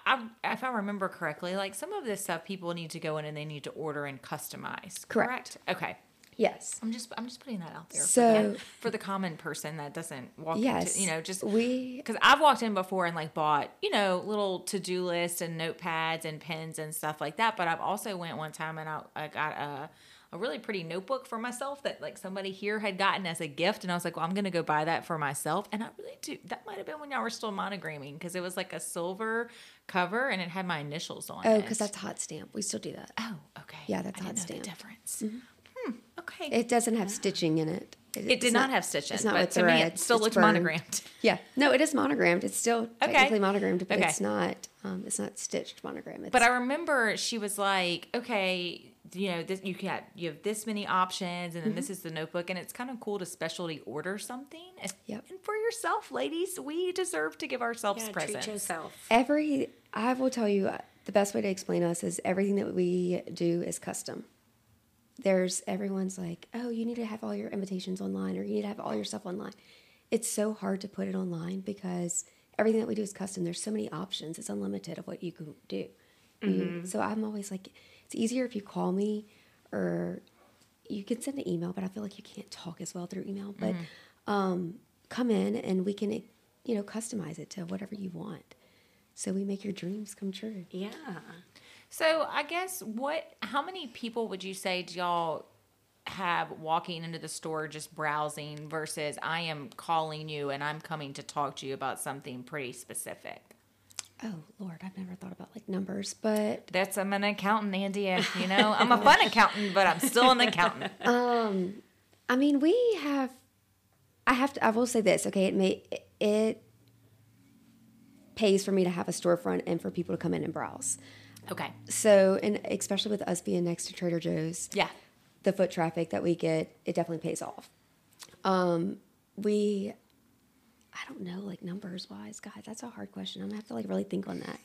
A: I, I, if I remember correctly, like some of this stuff, people need to go in and they need to order and customize.
D: Correct.
A: Okay.
D: Yes.
A: I'm just I'm just putting that out there
D: So-
A: for, the, for the common person that doesn't walk
D: Yes.
A: into you know just
D: we
A: because I've walked in before and like bought you know little to do lists and notepads and pens and stuff like that. But I've also went one time and I, I got a a really pretty notebook for myself that like somebody here had gotten as a gift and I was like, well, I'm gonna go buy that for myself. And I really do. That might have been when y'all were still monogramming because it was like a silver cover and it had my initials on
D: oh,
A: it.
D: because that's hot stamp. We still do that.
A: oh okay
D: Yeah, that's
A: I
D: hot
A: didn't know the
D: stamp.
A: difference. Hmm. Okay.
D: It doesn't have stitching in it.
A: It
D: it's
A: did not, have stitching,
D: It's not
A: but to me it still
D: It's
A: looked
D: burned.
A: monogrammed.
D: Yeah, no, it is monogrammed. It's still
A: Okay.
D: technically monogrammed, but
A: Okay.
D: it's not. Um, it's not stitched monogram. It's,
A: But I remember she was like, okay, you know, this you got you have this many options, and then this is the notebook, and it's kind of cool to specialty order something. And-
D: Yep.
A: And for yourself, ladies, we deserve to give ourselves
B: Yeah,
A: presents.
B: treat yourself.
D: every. I will tell you uh, the best way to explain us is everything that we do is custom. There's everyone's like, oh, you need to have all your invitations online, or you need to have all your stuff online. It's so hard to put it online because everything that we do is custom. There's so many options. It's unlimited of what you can do. You- so I'm always like, it's easier if you call me, or you can send an email, but I feel like you can't talk as well through email. But um, come in and we can, you know, customize it to whatever you want. So we make your dreams come true.
B: Yeah.
A: So I guess what? How many people would you say do y'all have walking into the store just browsing versus I am calling you and I'm coming to talk to you about something pretty specific?
D: Oh Lord, I've never thought about like numbers, but
A: That's I'm an accountant, Andi. You know, I'm a fun accountant, but I'm still an accountant. <laughs>
D: Um, I mean, we have. I have to. I will say this. Okay, it may it pays for me to have a storefront and for people to come in and browse.
A: Okay.
D: So, and especially with us being next to Trader Joe's,
A: Yeah.
D: the foot traffic that we get, it definitely pays off. Um, we, I don't know, like numbers wise, guys, that's a hard question. I'm gonna have to like really think on that.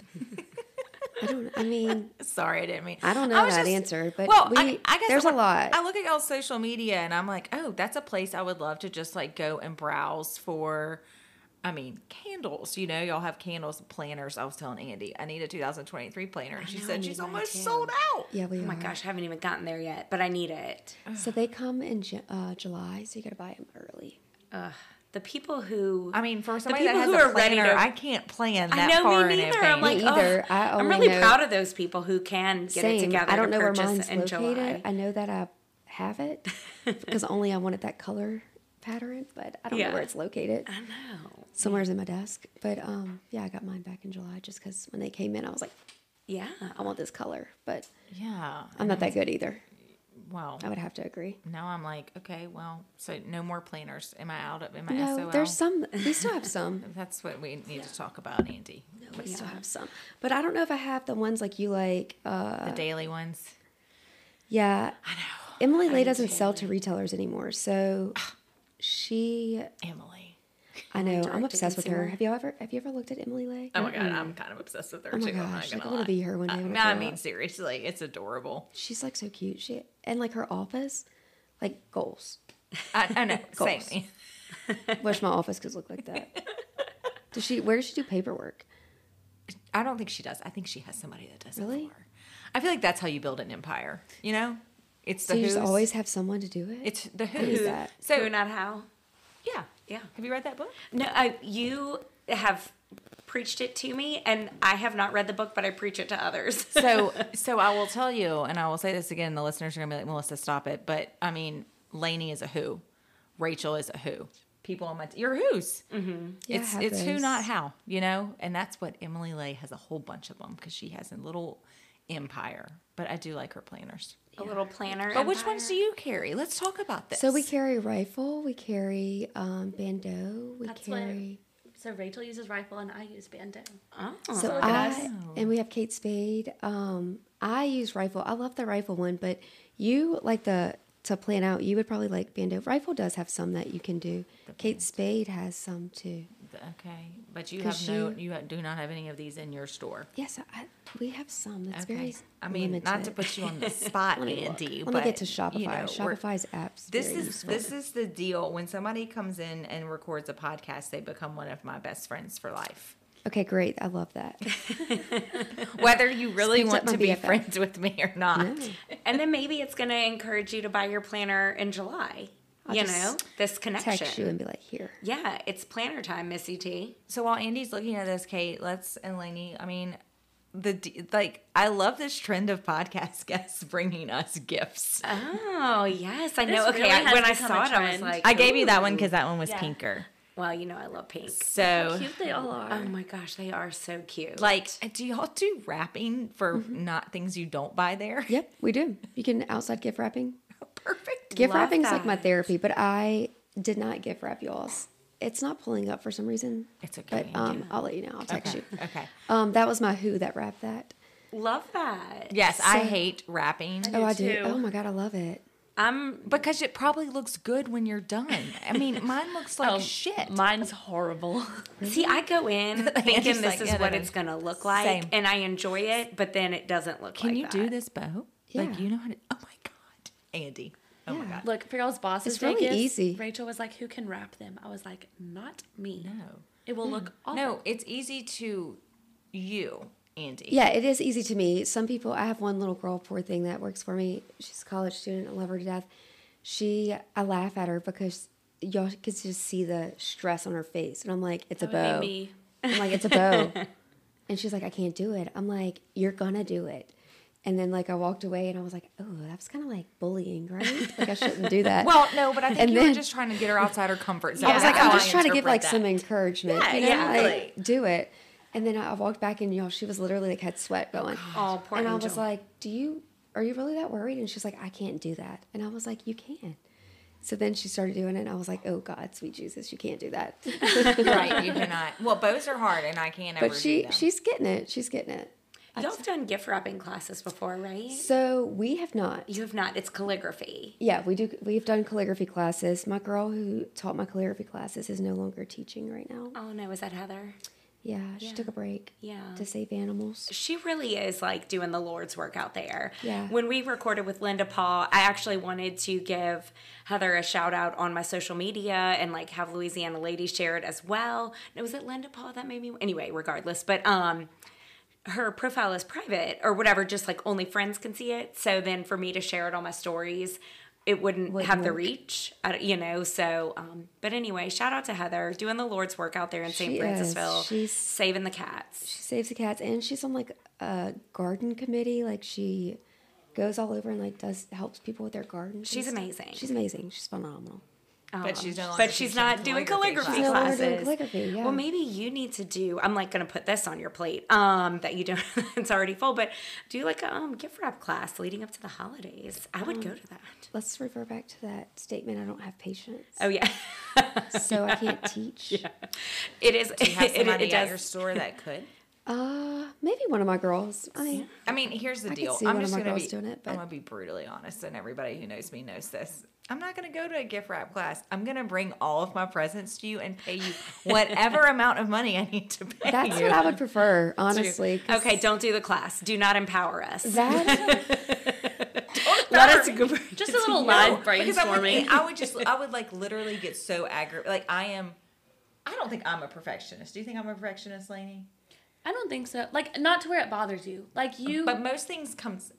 D: I don't. I mean, <laughs>
A: Sorry, I didn't mean.
D: I don't know
A: was
D: that answer, but
A: well,
D: we-
A: I, I guess
D: there's a lot.
A: I look at y'all's social media and I'm like, oh, that's a place I would love to just like go and browse for. I mean, candles. You know, y'all have candles, planners. I was telling Andi, I need a 2023 planner, and she
B: know,
A: said she's almost sold out.
D: yeah, we
B: Oh my gosh, I haven't even gotten there yet, but I need it.
D: So they come in uh, July, so you got to buy them early.
B: Ugh. The people who
A: I mean, for somebody that
B: people
A: has
B: who
A: a
B: are ready to-
A: I can't plan that
B: I know
A: far
B: me
A: in
B: neither.
A: advance.
B: I'm like,
D: Me either.
B: ugh.
D: I
B: I'm really
D: know-
B: proud of those people who can get it together.
D: I don't
B: to
D: know where mine's
B: in
D: located.
B: July.
D: I know that I have it <laughs> because only I wanted that color pattern, but I don't
B: Yeah.
D: know where it's located.
B: I know.
D: Somewhere's in my desk. But um, yeah, I got mine back in July just because when they came in, I was like,
B: Yeah.
D: I want this color. But
A: yeah.
D: I'm not that good either.
A: Well,
D: I would have to agree.
A: now I'm like, okay, well, so no more planners. Am I out of? Am I
D: No,
A: SOL?
D: there's some. We still have some. <laughs>
A: That's what we need to talk about, Andi.
D: No, We still have some. But I don't know if I have the ones like you like. Uh,
A: The daily ones.
D: yeah.
A: I know.
D: Emily Ley doesn't sell to retailers anymore, so she.
A: Emily.
D: I know. I'm obsessed with her. Have you ever have you ever looked at Emily Ley?
A: Oh my god, I'm kind of obsessed with her
D: Oh my
A: too. I'm
D: gosh,
A: not
D: like,
A: gonna
D: I wanna be her one day
A: Uh,
D: I
A: no, I mean
D: up.
A: seriously, it's adorable.
D: She's like so cute. She and like her office, like goals.
A: I, I know. <laughs>
D: Goals.
A: Same.
D: Wish my office could look like that. <laughs> Does she? Where does she do paperwork?
A: I don't think she does. I think she has somebody that does
D: Really?
A: it for her. I feel like that's how you build an empire. You know, it's the
D: So you just
A: Who's.
D: always have someone to do it.
A: It's the
D: What is
A: Who's.
D: that?
A: So
B: Who, not how.
A: Yeah,
B: Yeah.
A: Have you read that book?
B: No, I, you have preached it to me, and I have not read the book, but I preach it to others. <laughs>
A: so so I will tell you, and I will say this again. The listeners are gonna be like, Melissa, stop it. But I mean, Lainey is a who, Rachel is a who. People on my t- you're who's.
D: Mm-hmm. Yeah,
A: it's
D: have
A: it's who, not how. You know, and that's what Emily Ley has a whole bunch of them because she has a little empire. But I do like her planners.
B: A little planner.
A: But which ones do you carry? Let's talk about this.
D: So we carry rifle, we carry um, bando, we
C: That's what-
D: carry.
C: So Rachel uses rifle and I use bando.
B: Oh.
D: So
C: look
D: I
C: us.
D: and we have Kate Spade. Um, I use rifle. I love the rifle one, but you like the to plan out, you would probably like Bando. Rifle does have some that you can do. Kate Spade has some too.
A: Okay, but you have no, you do not have any of these in your store.
D: Yes, I, we have some. That's
A: Okay.
D: very.
A: I mean, not to put you on the <laughs> spot,
D: Let me look.
A: Andi,
D: Let
A: but
D: me get to Shopify.
A: you know,
D: Shopify's apps.
A: This is
D: useful.
A: this is the deal. When somebody comes in and records a podcast, they become one of my best friends for life.
D: Okay, great. I love that. <laughs>
A: Whether you <laughs> really
D: Speaks
A: want to be
D: BFF.
A: friends with me or not.
D: No.
B: And then maybe it's going to encourage you to buy your planner in July.
D: I'll
B: you
D: just
B: know, this connection.
D: Text you and be like, here.
B: Yeah, it's planner time, Missy T.
A: So while Andi's looking at this, Kate, let's and Lainey, I mean, the like, I love this trend of podcast <laughs> guests bringing us gifts.
B: Oh, yes. I know.
C: This
B: okay,
C: really
B: I, when I saw it, I was
C: trend.
B: like,
A: I gave you that one because that one was
C: Yeah.
A: pinker.
B: Well, you know, I love pink.
A: So,
C: Cute they all are.
B: Oh my gosh, they are so cute.
A: like, do y'all do wrapping for not things you don't buy there? <laughs>
D: Yep, we do. You can outside gift wrapping.
A: Perfect.
D: Gift
B: Love
D: wrapping is like my therapy, but I did not gift wrap y'all's. It's not pulling up for some reason.
A: It's okay,
D: But um, I'll let you know. I'll text
A: Okay.
D: you.
A: Okay.
D: Um, that was my who that wrapped that.
B: love that.
A: Yes, I hate wrapping
D: Oh, I do. Oh my god, I love it.
B: I'm
A: because it probably looks good when you're done. I mean, mine looks like
C: Oh,
A: shit.
C: Mine's horrible.
B: see. I go in <laughs> thinking this
A: like,
B: is
A: yeah,
B: what it's
A: no.
B: gonna look like,
A: Same.
B: and I enjoy it. But then it doesn't look.
A: Can
B: like
A: you do this bow?
D: Yeah.
A: Like you know how to? Oh my god, Andi. Oh my god.
C: Look, for y'all's bosses,
D: It's really
C: Vegas,
D: easy.
C: Rachel was like, "Who can wrap them?" I was like, "Not me.
A: No.
C: It will look awful."
A: No, it's easy to you, Andi.
D: Yeah, it is easy to me. Some people, I have one little girl, poor thing, that works for me. She's a college student. I love her to death. She, I laugh at her because y'all could just see the stress on her face, and I'm like, it's a oh,
C: That would
D: bow.
C: me.
D: I'm like, it's a bow. <laughs> and she's like, I can't do it. I'm like, you're gonna do it. And then like I walked away and I was like, oh, that's kind of like bullying, right? Like I shouldn't do that. <laughs>
A: Well, no, but I think
D: And
A: you
D: then-
A: were just trying to get her outside her comfort zone.
D: I was like, I'm just trying to give like
A: that.
D: some encouragement.
B: Yeah,
D: you know,
B: yeah.
D: like do it. And then I walked back and y'all, she was literally like had sweat going.
B: Oh, poor
D: and I was like, do you, are you really that worried? And she's like, I can't do that. And I was like, you can. So then she started doing it, and I was like, "Oh God, sweet Jesus, you can't do that." <laughs>
A: right, you cannot. Well, bows are hard, and I can't ever.
D: but she,
A: do them.
D: she's getting it. She's getting it.
B: Y'all have done gift wrapping classes before, right?
D: So we have not.
B: You have not. It's calligraphy.
D: Yeah, we do. We've done calligraphy classes. My girl who taught my calligraphy classes is no longer teaching right now.
B: Oh no, is that Heather?
D: Yeah, she took a break.
B: Yeah.
D: to save animals.
B: She really is like doing the Lord's work out there.
D: Yeah.
B: When we recorded with Linda Paul, I actually wanted to give Heather a shout out on my social media and like have Louisiana ladies share it as well. No, was it Linda Paul that made me? Anyway, regardless, but um, her profile is private or whatever, just like only friends can see it. So then for me to share it on my stories, it wouldn't,
D: Wouldn't
B: have the reach, you know. So, um, but anyway, shout out to Heather doing the Lord's work out there in St. Francisville,
D: She's-
B: saving the cats.
D: She saves the cats, and she's on like a garden committee. Like she goes all over and like does helps people with their gardens.
B: She's amazing.
D: She's amazing. She's phenomenal.
A: But she's no
B: Um,
A: longer
B: but she's not doing
A: calligraphy
B: calligraphy
D: She's no
B: classes.
D: doing calligraphy, yeah.
B: Well, maybe you need to do. I'm like going to put this on your plate. Um, that you don't. <laughs> it's already full, but do like a um gift wrap class leading up to the holidays. I would go to that.
D: Let's refer back to that statement. I don't have patience,
B: Oh yeah,
D: so I can't <laughs> teach.
B: it is.
A: Do you have <laughs>
B: it,
A: somebody
B: it
A: at
B: does.
A: your store that could?
D: Uh, maybe one of my girls. I mean,
A: I mean, here's the
D: I
A: deal. I'm
D: one
A: just gonna be.
D: doing it,
A: I'm gonna be brutally honest, and everybody who knows me knows this. I'm not gonna go to a gift wrap class. I'm gonna bring all of my presents to you and pay you <laughs> whatever amount of money I need to pay
D: that's
A: you.
D: what I would prefer, <laughs> honestly.
B: Okay, don't do the class. Do not empower us.
D: That
B: Let us go.
C: Just a little
A: No,
C: live
A: because I would,
C: brainstorming.
A: I would just, I would like literally get so aggravated. Like I am. I don't think I'm a perfectionist. Do you think I'm a perfectionist, Lainey?
C: I don't think so. Like, not to where it bothers you. Like you.
A: But most things comes.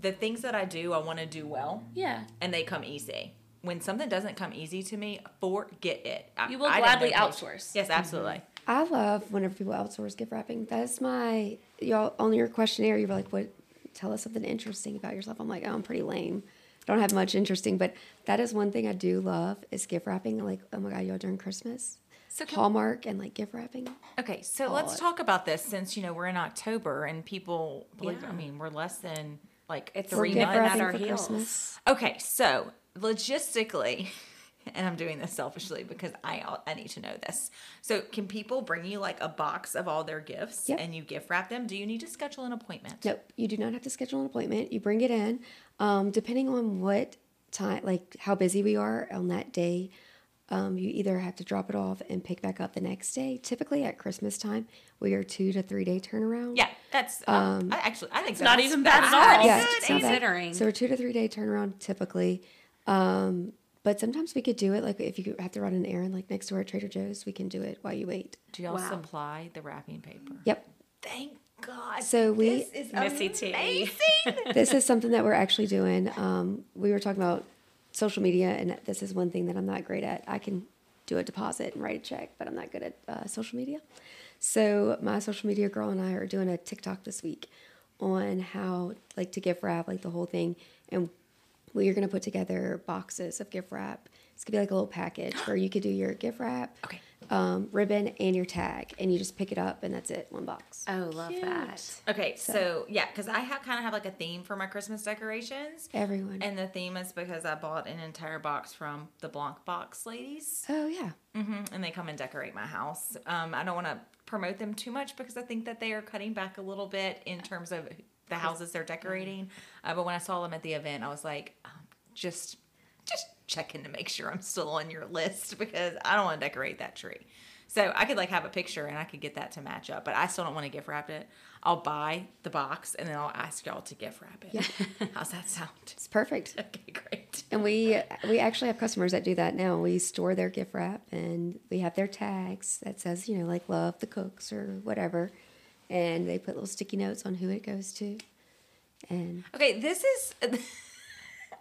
A: The things that I do, I want to do well.
C: yeah.
A: and they come easy. When something doesn't come easy to me, forget it. I-
C: You will
A: I
C: gladly outsource.
A: Yes, mm-hmm. absolutely.
D: I love whenever people outsource gift wrapping. That's my y'all on your questionnaire. You were like, "What? Tell us something interesting about yourself." I'm like, "Oh, I'm pretty lame. I don't have much interesting." But that is one thing I do love is gift wrapping. Like, oh my god, y'all during Christmas,
A: So
D: Hallmark and like gift wrapping.
A: Okay, so
D: Oh,
A: let's
D: it-
A: talk about this since you know we're in October and people believe. I mean, we're less than like
B: It's
A: three months.
D: wrapping
B: our heels.
D: Christmas.
A: Okay, so logistically, <laughs> and I'm doing this selfishly because I I need to know this. So, can people bring you like a box of all their gifts
D: Yep.
A: and you gift wrap them? Do you need to schedule an appointment?
D: Nope, you do not have to schedule an appointment. You bring it in. Um, depending on what time, like how busy we are on that day, um, you either have to drop it off and pick back up the next day. Typically at Christmas time, we are two to three day turnaround.
A: Yeah, that's um, I actually I think
C: it's
A: not
C: even bad
A: that's
C: at all.
D: Yeah,
A: good,
D: it's not bad. So we're two to three day turnaround typically. Um, but sometimes we could do it like if you have to run an errand like next door at Trader Joe's, we can do it while you wait.
A: Do y'all
B: Wow.
A: supply the wrapping paper?
D: Yep.
A: Thank God.
D: So we-
A: this is
B: Missy T.
A: amazing. <laughs>
D: this is something that we're actually doing. Um, we were talking about social media, and this is one thing that I'm not great at. I can do a deposit and write a check, but I'm not good at uh, social media. So my social media girl and I are doing a TikTok this week on how like to gift wrap, like the whole thing, and we are going to put together boxes of gift wrap. It's gonna be like a little package where you could do your gift wrap, <gasps>
A: Okay.
D: um, ribbon, and your tag, and you just pick it up, and that's it, one box.
B: Oh, love that.
A: Okay, so, yeah, because I have kind of have like a theme for my Christmas decorations.
D: Everyone.
A: And the theme is because I bought an entire box from the Blanc Box ladies.
D: oh yeah.
A: hmm and they come and decorate my house. Um, I don't want to promote them too much because I think that they are cutting back a little bit in terms of the houses they're decorating. Uh, but when I saw them at the event, I was like, um, just, just checking to make sure I'm still on your list because I don't want to decorate that tree. So I could like have a picture and I could get that to match up, but I still don't want to gift wrap it. I'll buy the box and then I'll ask y'all to gift wrap it. Yeah. <laughs> How's that sound?
D: It's perfect. <laughs>
A: Okay, great.
D: And we we actually have customers that do that now. We store their gift wrap and we have their tags that says, you know, like love the cooks or whatever. And they put little sticky notes on who it goes to. And
A: Okay, this is. <laughs>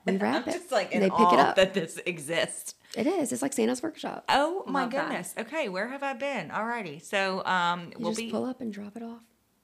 D: we <laughs> wrap
A: I'm
D: it.
A: just like
D: and they pick it up.
A: that this exists.
D: It is. It's like Santa's workshop.
A: Oh my
B: Love that.
A: goodness. Okay, where have I been? Alrighty. So um
D: You
A: we'll
D: just
A: be
D: pull up and drop it off.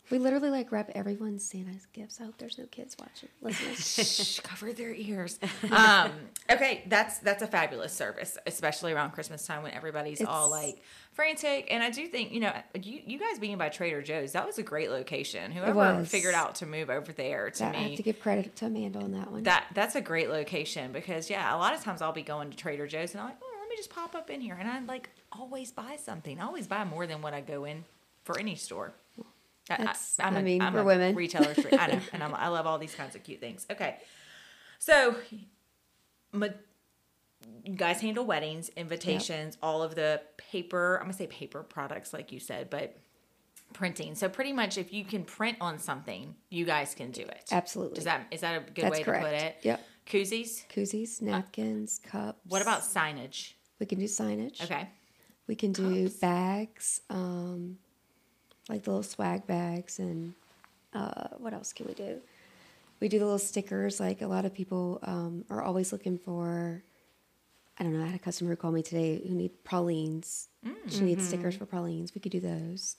D: We literally like wrap everyone's Santa's gifts. I hope there's no kids watching. Listening. <laughs>
A: Shh, cover their ears. <laughs> Um okay, that's that's a fabulous service, especially around Christmas time when everybody's all like frantic. And I do think, you know, you, you guys being by Trader Joe's, that was a great location. Whoever figured out to move over there to
D: that, I
A: me.
D: have to give credit to Amanda on that one.
A: that that's a great location because yeah, a lot of times I'll be going to Trader Joe's and I'm like, oh, let me just pop up in here, and I like always buy something. I always buy more than what I go in for any store. I-
D: That's- I
A: a-
D: mean,
A: I'm
D: we're women.
A: retailer. for- I know, <laughs> and I'm, I love all these kinds of cute things. Okay, so. Ma- you guys handle weddings, invitations, all of the paper. I'm gonna say paper products, like you said, but printing. So pretty much, if you can print on something, you guys can do it.
D: Absolutely.
A: Does that is that a good
D: That's
A: way to put it?
D: Yep.
A: Koozies.
D: Koozies, napkins, cups.
A: What about signage?
D: We can do signage.
A: Okay.
D: We can do bags, um, like the little swag bags, and uh, what else can we do? We do the little stickers. Like a lot of people um, are always looking for. I don't know. I had a customer who called me today who need pralines. She needs stickers for pralines. We could do those.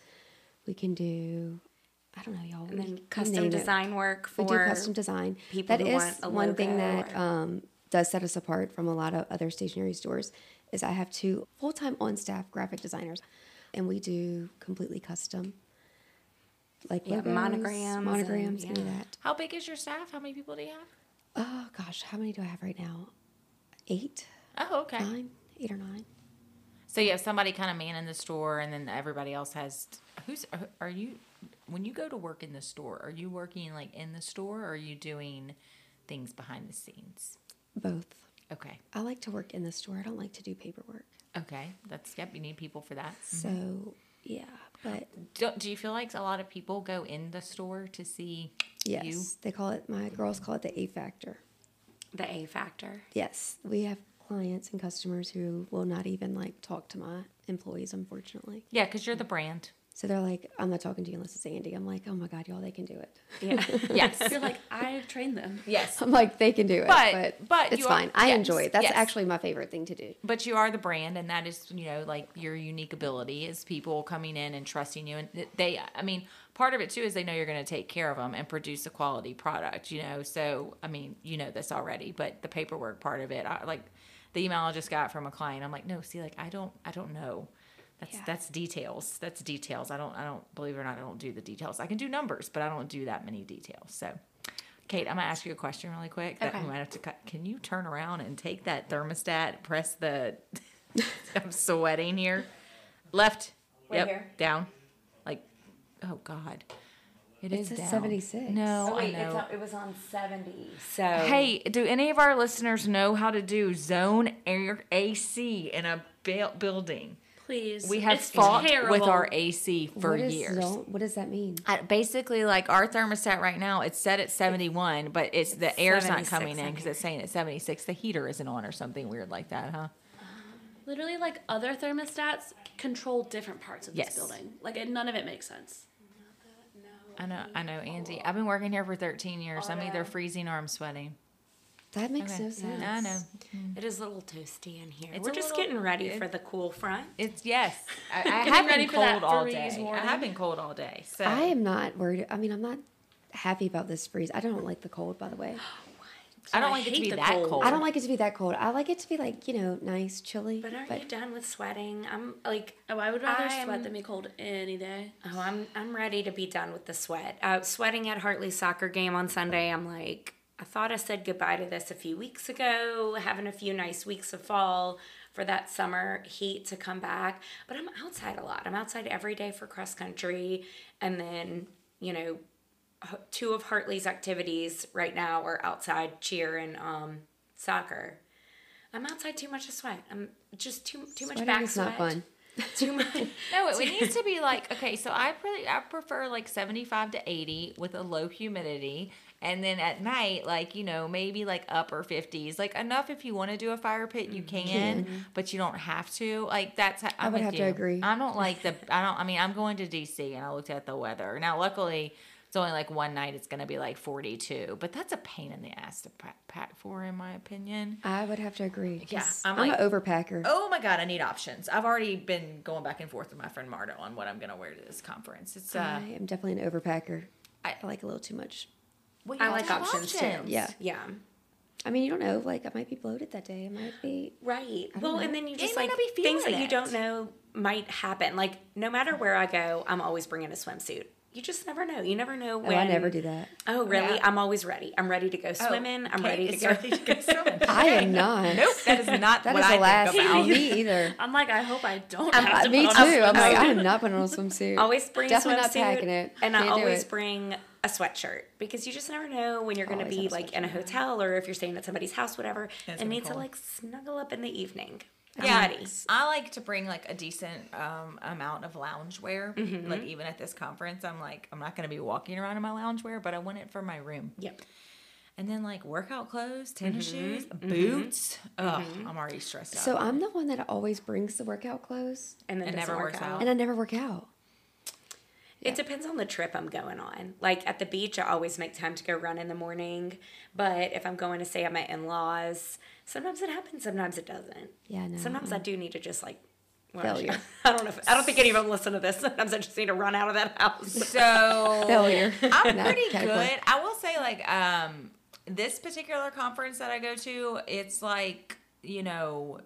D: We can do. I don't know, y'all.
B: And then custom
D: name it.
B: design work for
D: We do custom design.
B: people
D: That is one thing that
B: or-
D: um, does set us apart from a lot of other stationery stores. Is I have two full time on staff graphic designers, and we do completely custom, like
B: Yeah,
D: logos,
B: monograms and-
D: monograms, any of
B: yeah.
D: that.
A: How big is your staff? How many people do you have?
D: Oh gosh, how many do I have right now? Eight,
A: Oh, okay.
D: nine, eight or nine.
A: So you have somebody kind of manning the store, and then everybody else has. Who's are you? When you go to work in the store, are you working like in the store, or are you doing things behind the scenes?
D: Both.
A: Okay.
D: I like to work in the store. I don't like to do paperwork.
A: Okay. That's yep. You need people for that.
D: So mm-hmm. yeah, but
A: Do, do you feel like a lot of people go in the store to see
D: yes,
A: you?
D: they call it. My girls call it the A factor.
B: the A factor.
D: Yes, we have clients and customers who will not even like talk to my employees, unfortunately.
A: Yeah, because you're the brand.
D: So they're like, I'm not talking to you unless it's Andi. I'm like, oh my God, y'all, they can do it. <laughs>
B: Yeah.
A: Yes.
C: You're like, I've trained them.
A: yes.
D: I'm like, they can do it.
A: But-
D: But,
A: but
D: it's
A: you are-
D: fine. I
A: yes,
D: enjoy it. That's
A: yes.
D: actually my favorite thing to do.
A: but you are the brand and that is you know like your unique ability is people coming in and trusting you and they i mean part of it too is they know you're going to take care of them and produce a quality product you know so i mean you know this already but the paperwork part of it I, like the email i just got from a client i'm like no see like i don't i don't know that's
D: Yeah.
A: that's details that's details i don't i don't believe it or not i don't do the details i can do numbers but i don't do that many details so Kate, I'm gonna ask you a question really quick. That
B: Okay.
A: we might have to cut. Can you turn around and take that thermostat, press the <laughs> I'm sweating here. Left.
B: Right
A: yep.
B: here?
A: Down. Like, oh God. It
D: It's
A: is down.
D: 76.
A: No,
B: Oh, wait,
A: I know.
B: on, it was on 70. So
A: Hey, do any of our listeners know how to do zone air AC in a building?
C: Please.
A: We have
C: it's
A: fought with our AC for
D: what is
A: years.
D: zone- what does that mean?
A: I- basically, like our thermostat right now, it's set at 71, but it's the air's not coming in
B: in
A: because it's saying it's 76. The heater isn't on or something weird like that, huh?
C: Literally, like other thermostats control different parts of
A: Yes.
C: this building. Like, it, none of it makes sense.
A: I know, I know, Angie. I've been working here for 13 years. Oh, I'm either freezing or I'm sweating.
D: That makes
A: Okay.
D: no sense.
A: I know.
B: it is a little toasty in here.
A: It's
B: We're just
A: little-
B: getting ready
A: it-
B: for the cool front.
A: It's yes. I, <laughs> I have been cold all
C: freeze
A: day. I have been cold all day. So
D: I am not worried. I mean, I'm not happy about this freeze. I don't like the cold, by the way. <gasps>
A: I don't
C: I
A: like it to be that
C: cold.
A: cold.
D: I don't like it to be that cold. I like it to be like you know nice, chilly.
B: But aren't you done with sweating? I'm like,
C: Oh, I would rather
B: I'm-
C: sweat than be cold any day.
B: oh, I'm I'm ready to be done with the sweat. Uh, sweating at Hartley soccer game on Sunday. I'm like, I thought I said goodbye to this a few weeks ago. Having a few nice weeks of fall for that summer heat to come back. But I'm outside a lot. I'm outside every day for cross country, and then you know two of Hartley's activities right now are outside cheer and um, soccer. I'm outside too much to sweat. I'm just too too much
D: Sweating
B: back
D: is
B: sweat.
D: not fun. <laughs>
B: Too much. <laughs>
A: No, it, it needs to be <laughs> like okay. So I really I prefer like seventy five to eighty with a low humidity, and then at night, like you know maybe like upper fifties, like enough if you want to do a fire pit, you can, but you don't have to. Like that's how, I'm
D: would
A: with
D: have to agree.
A: I don't like the I don't. I mean I'm going to DC and I looked at the weather. Now luckily. It's only like one night. It's going to be like 42, but that's a pain in the ass to pack, for, in my opinion.
D: I would have to agree.
A: Yeah, I'm
D: I'm,
A: like-
D: an overpacker.
A: Oh my god, I need options. I've already been going back and forth with my friend Marta on what I'm gonna wear to this conference. It's uh,
D: I am definitely an overpacker.
A: I-
D: I, like a little too much.
A: Well,
B: I like
A: to have
B: options, too.
D: Yeah.
B: Yeah.
D: I mean, you don't know. Like, I might be bloated that day. I might be.
B: Right. Well,
D: know.
B: and then you
A: You
B: just
A: might
B: like
A: not be
B: things that
A: feeling
B: you don't know might happen. Like no matter where I go, I'm always bringing a swimsuit. You just never know. You never know
D: Oh,
B: when.
D: I never do that.
B: Oh, really?
A: Yeah.
B: I'm always ready. I'm ready to go oh, swimming. I'm ready to go.
A: ready to go swimming.
D: I am <laughs> not.
A: Nope, that is not <laughs>
D: That
A: what
D: is
A: I
D: the last
A: think
D: for
A: about. <laughs>
D: me either.
C: I'm like, I hope I don't
B: I'm-
C: have to
D: Me too.
C: on a
D: I'm like. I am not putting on a swimsuit.
B: always bring
D: Definitely
B: a
D: not
B: swimsuit,
D: packing it.
B: and I
D: Can't do
B: always
D: it.
B: bring a sweatshirt because you just never know when you're going to be like in a hotel or if you're staying at somebody's house, whatever,
A: It's
B: and
A: gonna
B: need to like snuggle up in the evening. I'm
A: Yeah,
B: ready.
A: I like to bring like a decent um, amount of loungewear.
B: Mm-hmm.
A: Like even at this conference, I'm like, I'm not going to be walking around in my loungewear, but I want it for my room.
B: Yep.
A: And then like workout clothes, tennis
B: Mm-hmm.
A: shoes, boots. Ugh, I'm already stressed out.
D: So I'm the one that always brings the workout clothes,
B: And then
A: It never
B: work
A: works
B: out.
A: out.
D: and I never work out.
B: It depends on the trip I'm going on. Like at the beach, I always make time to go run in the morning. But if I'm going to stay at my in laws, sometimes it happens, sometimes it doesn't.
D: Yeah, no.
B: Sometimes I do need to just like. well,
D: Failure. <laughs>
B: I don't know. If, I don't think any of them listen to this. Sometimes I just need to run out of that house.
A: So <laughs> <laughs>
D: Failure.
A: I'm
D: No,
A: pretty
D: category.
A: good. I will say, like, um, this particular conference that I go to, it's like, you know,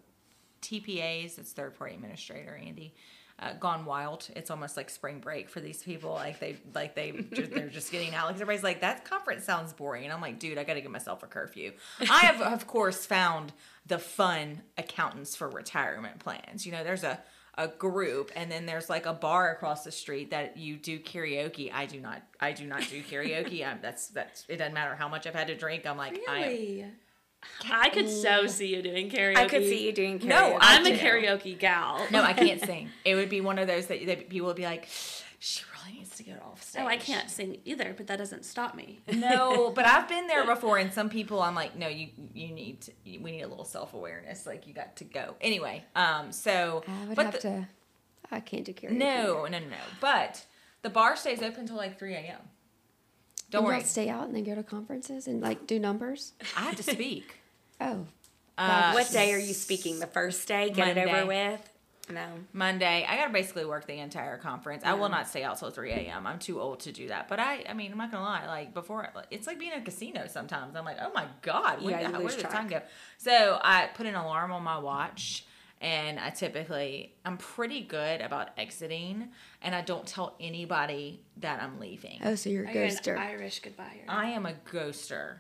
A: TPAs, it's third party administrator, Andi. Uh, gone wild. It's almost like spring break for these people. Like they, like they, just, they're just <laughs> getting out. Like everybody's like, that conference sounds boring, and I'm like, dude, I got to give myself a curfew. I have, of course, found the fun accountants for retirement plans. You know, there's a a group and then there's like a bar across the street that you do karaoke i do not i do not do karaoke <laughs> i'm that's that's it doesn't matter how much i've had to drink i'm like I am,
C: Really? I could so see you doing karaoke.
B: I could see you doing karaoke.
A: No,
C: I'm a karaoke gal.
A: no i can't <laughs> sing it would be one of those that, that people would be like she really needs to get off stage
C: Oh, I can't sing either, but that doesn't stop me.
A: no <laughs> but i've been there before and some people i'm like no you you need to we need a little self-awareness like you got to go anyway um so
D: I would
A: but
D: have
A: the-
D: to. I can't do karaoke.
A: no no no no but the bar stays open until like 3 a.m don't
D: Don't
A: worry
D: y'all stay out and then go to conferences and like do numbers.
A: i have to speak <laughs>
D: Oh,
A: Uh,
B: What day are you speaking? The first day? Get it over with? No.
A: Monday. I gotta basically work the entire conference. I will not stay out till three a.m. I'm too old to do that. But I, I mean, I'm not gonna lie. Like before, it's like being in a casino. Sometimes I'm like, oh my god, when
B: Yeah, you
A: the, where
B: lose
A: did the time go? So I put an alarm on my watch, and I typically I'm pretty good about exiting, and I don't tell anybody that I'm leaving.
D: oh, so you're a
C: You're an
D: ghoster.
C: Irish goodbye.
A: I am a ghoster.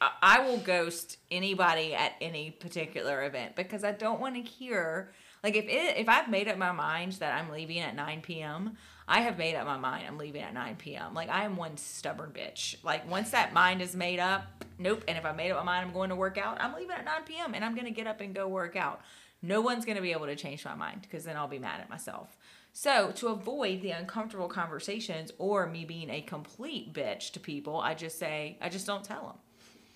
A: I, I will ghost anybody at any particular event because I don't want to hear like if it, if I've made up my mind that I'm leaving at 9 p.m. I have made up my mind. I'm leaving at 9 p.m. Like I am one stubborn bitch. Like once that mind is made up, nope. And if I made up my mind, I'm going to work out. I'm leaving at 9 p.m. and I'm going to get up and go work out. No one's going to be able to change my mind because then I'll be mad at myself. So to avoid the uncomfortable conversations or me being a complete bitch to people, I just say I just don't tell them.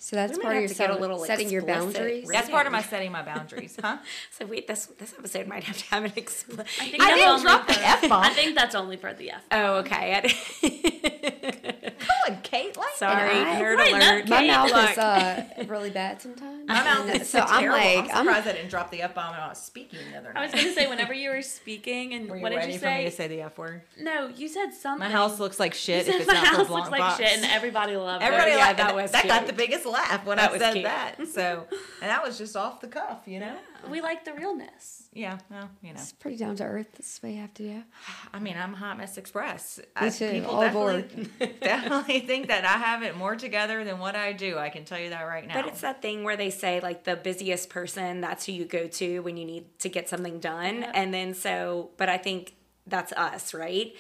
D: So that's part of
B: have
D: your
B: to get a
D: setting,
B: little
D: setting your boundaries.
A: That's part of my setting my boundaries, huh? <laughs>
B: So wait, this this episode might have to have an expl-
C: I think
A: I
C: that's
A: didn't
C: only
A: drop the F-bomb.
C: I think that's only for the F.
B: Oh, okay. <laughs> I didn't-
A: on, Kate. Like
B: Sorry,
D: And I-
B: nerd
C: Right,
B: alert.
C: not
D: My
C: Kate,
D: mouth
B: Look.
D: is uh, really bad sometimes.
A: My mouth is
D: so I'm like,
A: I'm
D: I'm,
A: surprised I didn't drop the F bomb when I was speaking the other night.
C: I was gonna say <laughs> whenever you were speaking and
A: Were you
C: what did
A: ready
C: you
A: for me
C: say?
A: to say the F word?
C: No, you said something.
A: My house looks like
C: You
A: shit
C: said
A: if it's
C: my
A: not
C: house
A: blunt
C: looks like
A: box.
C: shit, and everybody loved
A: Everybody
C: it.
B: yeah,
A: laughed.
B: that
A: That,
B: was
A: that got the biggest laugh when
B: That
A: I said
B: cute.
A: that. So, <laughs> and that was just off the cuff, you know.
C: We like the realness.
A: Yeah, well, you know.
D: it's pretty down to earth. This way you have to do. <sighs>
A: I mean, I'm Hot Mess Express.
D: Me
A: uh,
D: I-
A: People
D: all
A: definitely, <laughs> definitely think that I have it more together than what I do. I can tell you that right now.
B: But it's that thing where they say like the busiest person, that's who you go to when you need to get something done. And then so, but I think that's us, right?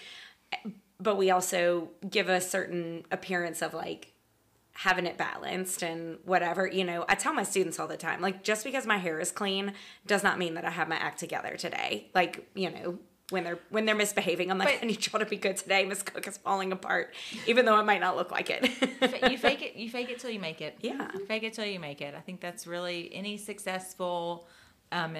B: But we also give a certain appearance of like having it balanced and whatever. You know, I tell my students all the time, like just because my hair is clean does not mean that I have my act together today. Like, you know, when they're when they're misbehaving, I'm like,
A: But-
B: I need y'all to be good today. Miss Cook is falling apart, even though it might not look like it.
A: you fake it. <laughs> You fake it till you make it.
B: Yeah.
A: Fake it till you make it. I think that's really any successful um,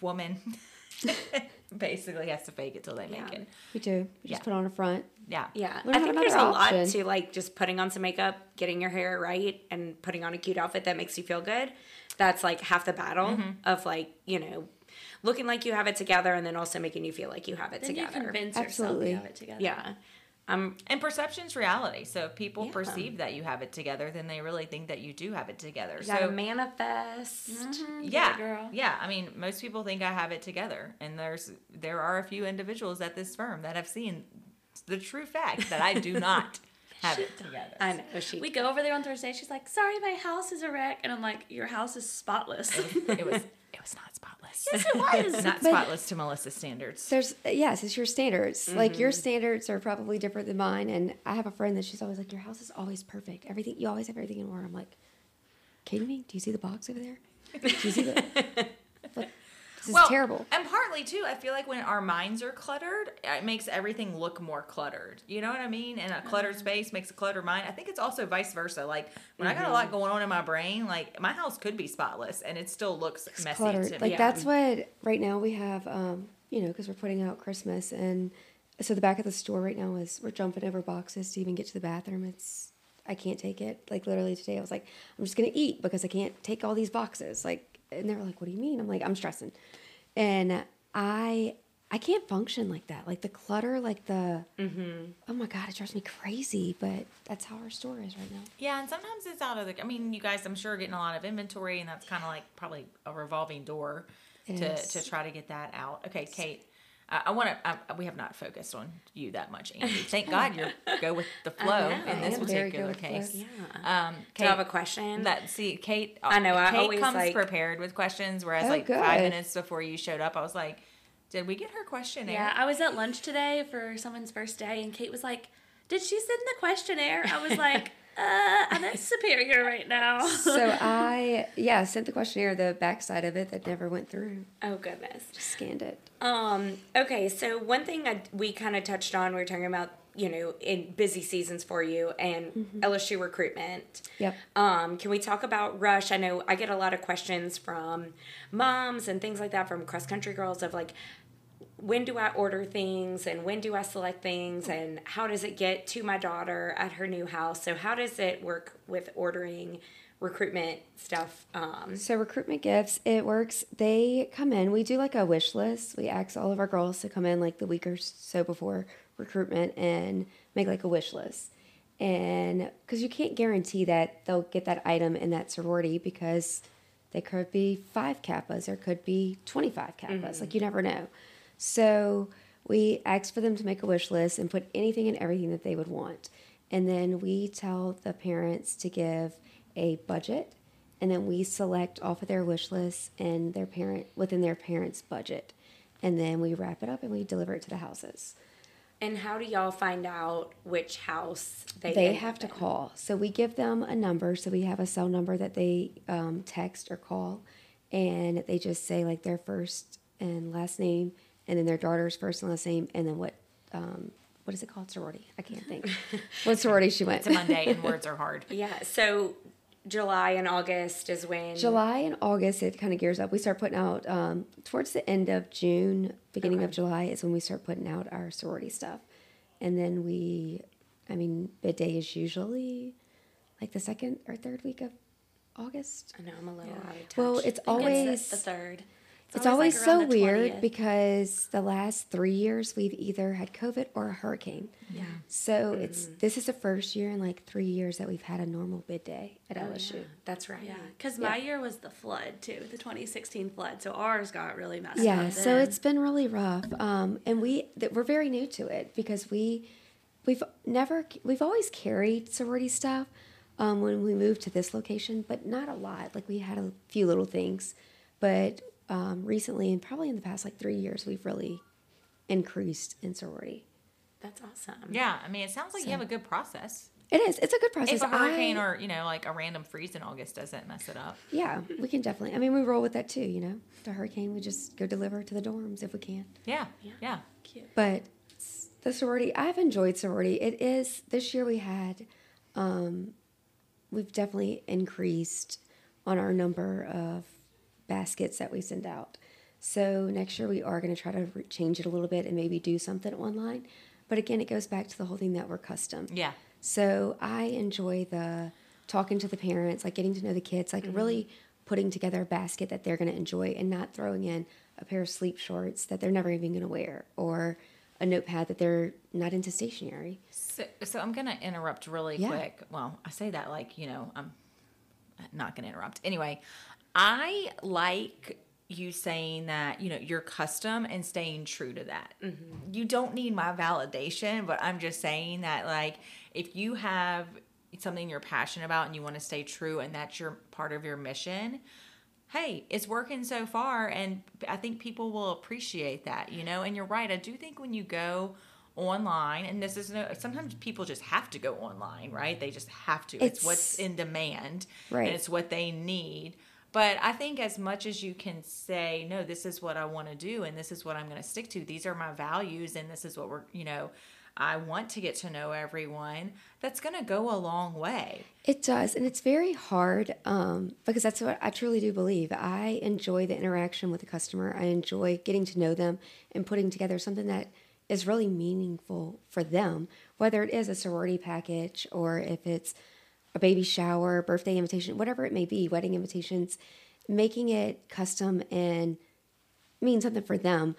A: woman <laughs> <laughs> basically has to fake it till they make it.
D: We do. We just
A: Yeah.
D: put on a front.
A: Yeah.
B: Yeah,
D: Learn
B: I think
D: to
B: there's a
D: another
B: lot to like just putting on some makeup, getting your hair right, and putting on a cute outfit that makes you feel good. That's like half the battle
A: Mm-hmm.
B: of like you know, looking like you have it together, and then also making you feel like you have it
C: Then you
B: together.
C: convince
D: Absolutely.
C: yourself you have it together.
B: yeah, um,
A: And perception's reality. So if people
B: Yeah.
A: perceive that you have it together, then they really think that you do have it together.
B: you
A: so
B: manifest.
A: yeah,
C: girl.
A: yeah. I mean, most people think I have it together, and there's there are a few individuals at this firm that have seen the true fact that I do <laughs> not have it together.
B: I know she.
C: We go over there on Thursday. She's like, "Sorry, my house is a wreck," and I'm like, "Your house is spotless."
A: it was it was not spotless.
C: yes, it was. <laughs>
A: not spotless to Melissa's standards.
D: There's yes, it's your standards. Like your mm-hmm. standards are probably different than mine. And I have a friend that she's always like, "Your house is always perfect. Everything you always have everything in order." I'm like, "Kidding me? Do you see the box over there? Do you see the? <laughs> This is terrible."
A: And partly too, I feel like when our minds are cluttered, it makes everything look more cluttered. You know what I mean? And a cluttered space makes a cluttered mind. I think it's also vice versa. Like when I got a lot
B: Mm-hmm.
A: going on in my brain, like my house could be spotless and it still looks messy
D: cluttered.
A: to me.
D: Like
B: Yeah.
D: that's what right now we have. Um, you know, because we're putting out Christmas, and so the back of the store right now is we're jumping over boxes to even get to the bathroom. It's I can't take it. Like literally today, I was like, I'm just gonna eat because I can't take all these boxes. Like, and they were like, What do you mean? I'm like, I'm stressing, and I. I can't function like that. Like the clutter, like the, mm-hmm. oh my God, it drives me crazy. But that's how our store is right now.
A: Yeah, and sometimes it's out of the. I mean, you guys, I'm sure, are getting a lot of inventory, and that's kind of like probably a revolving door
D: It
A: to
D: is.
A: to try to get that out. Okay, Kate. I, I want to. We have not focused on you that much, Andi. Thank God you're go with the <laughs> flow in this
D: I
A: particular
D: good
A: case.
B: Yeah.
A: Um,
B: Do
A: Kate,
B: you have a question?
A: that see, Kate.
B: I know, I
A: Kate
B: always,
A: comes
B: like-
A: prepared with questions, whereas
D: Oh,
A: like five minutes before you showed up, I was like, "Did we get her questionnaire?"
C: yeah, I was at lunch today for someone's first day, and Kate was like, "Did she send the questionnaire?" I was like, <laughs> "Uh, I'm at Superior right now."
D: So <laughs> I, yeah, sent the questionnaire, the backside of it that never went through.
B: oh goodness.
D: Just scanned it.
B: Um, okay, so one thing I, we kind of touched on, we were talking about, you know, in busy seasons for you and LSU recruitment.
D: Yep.
B: Um, can we talk about Rush? I know I get a lot of questions from moms and things like that from cross country girls of like, when do I order things and when do I select things and how does it get to my daughter at her new house? So how does it work with ordering recruitment stuff? Um,
D: So recruitment gifts, it works. They come in. We do like a wish list. We ask all of our girls to come in like the week or so before recruitment and make like a wish list. And because you can't guarantee that they'll get that item in that sorority because they could be five kappas or could be 25 kappas. Like you never know. So we ask for them to make a wish list and put anything and everything that they would want. And then we tell the parents to give a budget and then we select off of their wish list and their parent within their parents' budget. And then we wrap it up and we deliver it to the houses.
B: And how do y'all find out which house they
D: They have
B: up
D: to
B: in?
D: call. So we give them a number. So we have a cell number that they um, text or call, and they just say like their first and last name, and then their daughter's first and last name, and then what um, what is it called? Sorority. I can't think. <laughs> what sorority she went.
A: It's a <laughs> Monday and words are hard.
B: Yeah. So July and August is when
D: July and August, it kind of gears up. We start putting out um, towards the end of June, beginning of July is when we start putting out our sorority stuff. And then we, I mean, bid day is usually like the second or third week of August.
B: I know I'm a little out of touch.
D: Well, it's always
C: it's the, the third.
D: It's always,
C: like,
D: so weird
C: 20th.
D: because the last three years we've either had COVID or a hurricane.
A: Yeah.
D: So it's this is the first year in like three years that we've had a normal bid day at
B: Oh,
D: LSU.
B: yeah, that's right.
C: Yeah, because my year was the flood too, the 2016 flood. So ours got really messed up.
D: Yeah, so it's been really rough, um, and we that we're very new to it because we we've never we've always carried sorority stuff um, when we moved to this location, but not a lot. Like we had a few little things, but um, recently and probably in the past like three years, we've really increased in sorority.
B: That's awesome.
A: Yeah, I mean, it sounds like you have a good process.
D: It is. It's a good process.
A: If a hurricane
D: I-
A: or you know, like a random freeze in August doesn't mess it up.
D: yeah, we can definitely. I mean, we roll with that too. You know, the hurricane, we just go deliver to the dorms if we can.
A: Yeah, yeah.
C: cute.
D: But the sorority, I've enjoyed sorority. It is this year we had, um, we've definitely increased on our number of baskets that we send out. So next year we are going to try to re- change it a little bit and maybe do something online. But again, it goes back to the whole thing that we're custom.
A: Yeah.
D: So I enjoy the talking to the parents, like getting to know the kids, like mm-hmm. really putting together a basket that they're going to enjoy and not throwing in a pair of sleep shorts that they're never even going to wear or a notepad that they're not into stationery.
A: So, so I'm gonna interrupt really
D: Yeah.
A: quick. Well, I say that like you know I'm not gonna interrupt. Anyway, I like you saying that you know you're custom and staying true to that. Mm-hmm. You don't need my validation, but I'm just saying that like if you have something you're passionate about and you want to stay true and that's your part of your mission hey, it's working so far, and I think people will appreciate that, you know. And you're right. I do think when you go online, and this is no, sometimes people just have to go online, right? They just have to. It's,
D: It's-
A: what's in demand,
D: Right.
A: And it's what they need. But I think as much as you can say, no, this is what I want to do, and this is what I'm going to stick to. These are my values, and this is what we're, you know. I want to get to know everyone. That's going to go a long way.
D: It does, and it's very hard um, because that's what I truly do believe. I enjoy the interaction with the customer. I enjoy getting to know them and putting together something that is really meaningful for them, whether it is a sorority package or if it's a baby shower, birthday invitation, whatever it may be, wedding invitations, making it custom and mean something for them.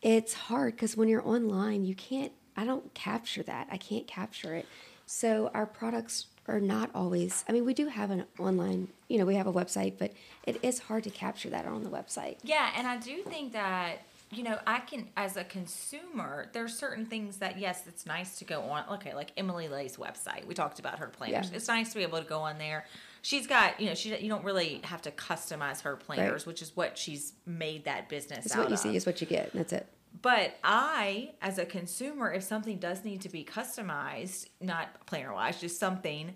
D: It's hard because when you're online, you can't, I don't capture that. I can't capture it. So our products are not always, I mean, we do have an online, you know, we have a website, but it is hard to capture that on the website.
A: Yeah, and I do think that you know I can, as a consumer, there's certain things that yes, it's nice to go on. Okay, like Emily Ley's website. We talked about her planners.
D: Yeah.
A: It's nice to be able to go on there. She's got you know she you don't really have to customize her planners, which is what she's made that business
D: It's
A: out
D: what you
A: of.
D: see is what you get, that's it.
A: But I, as a consumer, if something does need to be customized, not planner wise, just something,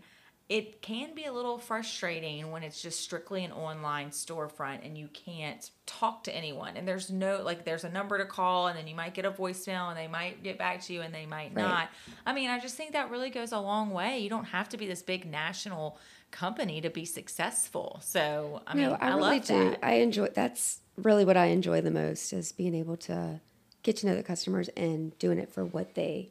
A: it can be a little frustrating when it's just strictly an online storefront and you can't talk to anyone. And there's no, like, there's a number to call and then you might get a voicemail and they might get back to you and they might
D: Right.
A: not. I mean, I just think that really goes a long way. You don't have to be this big national company to be successful. So, I mean,
D: I,
A: I,
D: really
A: love
D: do.
A: that.
D: I enjoy, that's really what I enjoy the most is being able to get to know the customers and doing it for what they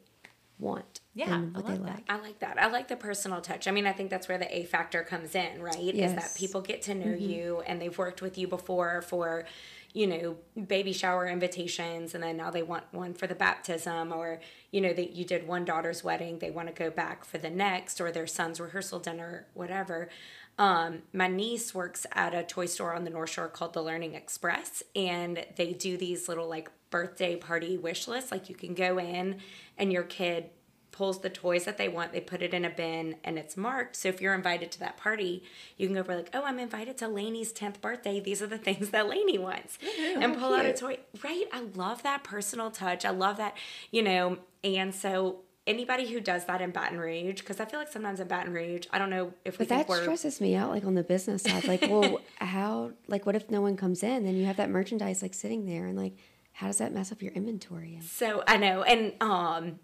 D: want
A: Yeah,
D: and
A: I
D: what they
A: love that.
D: like.
B: I like that. I like the personal touch. I mean, I think that's where the A factor comes in, right? Yes. Is that
D: Mm-hmm.
B: people get to know you and they've worked with you before for, you know, baby shower invitations and then now they want one for the baptism or, you know, that you did one daughter's wedding, they want to go back for the next or their son's rehearsal dinner, whatever. Um, my niece works at a toy store on the North Shore called the Learning Express, and they do these little like birthday party wish lists. Like you can go in and your kid pulls the toys that they want, they put it in a bin, and it's marked. So if you're invited to that party, you can go for like, oh, I'm invited to Lainey's 10th birthday. These are the <laughs> things that Lainey wants, and pull out a toy. Right? I love that personal touch. I love that, you know. And so anybody who does that in Baton Rouge, because I feel like sometimes in Baton Rouge, I don't know if we
D: But
B: think
D: that stresses me out, like on the business side. Like, <laughs> well, how? Like, what if no one comes in? Then you have that merchandise like sitting there, and like, how does that mess up your inventory?
B: So I know, and um,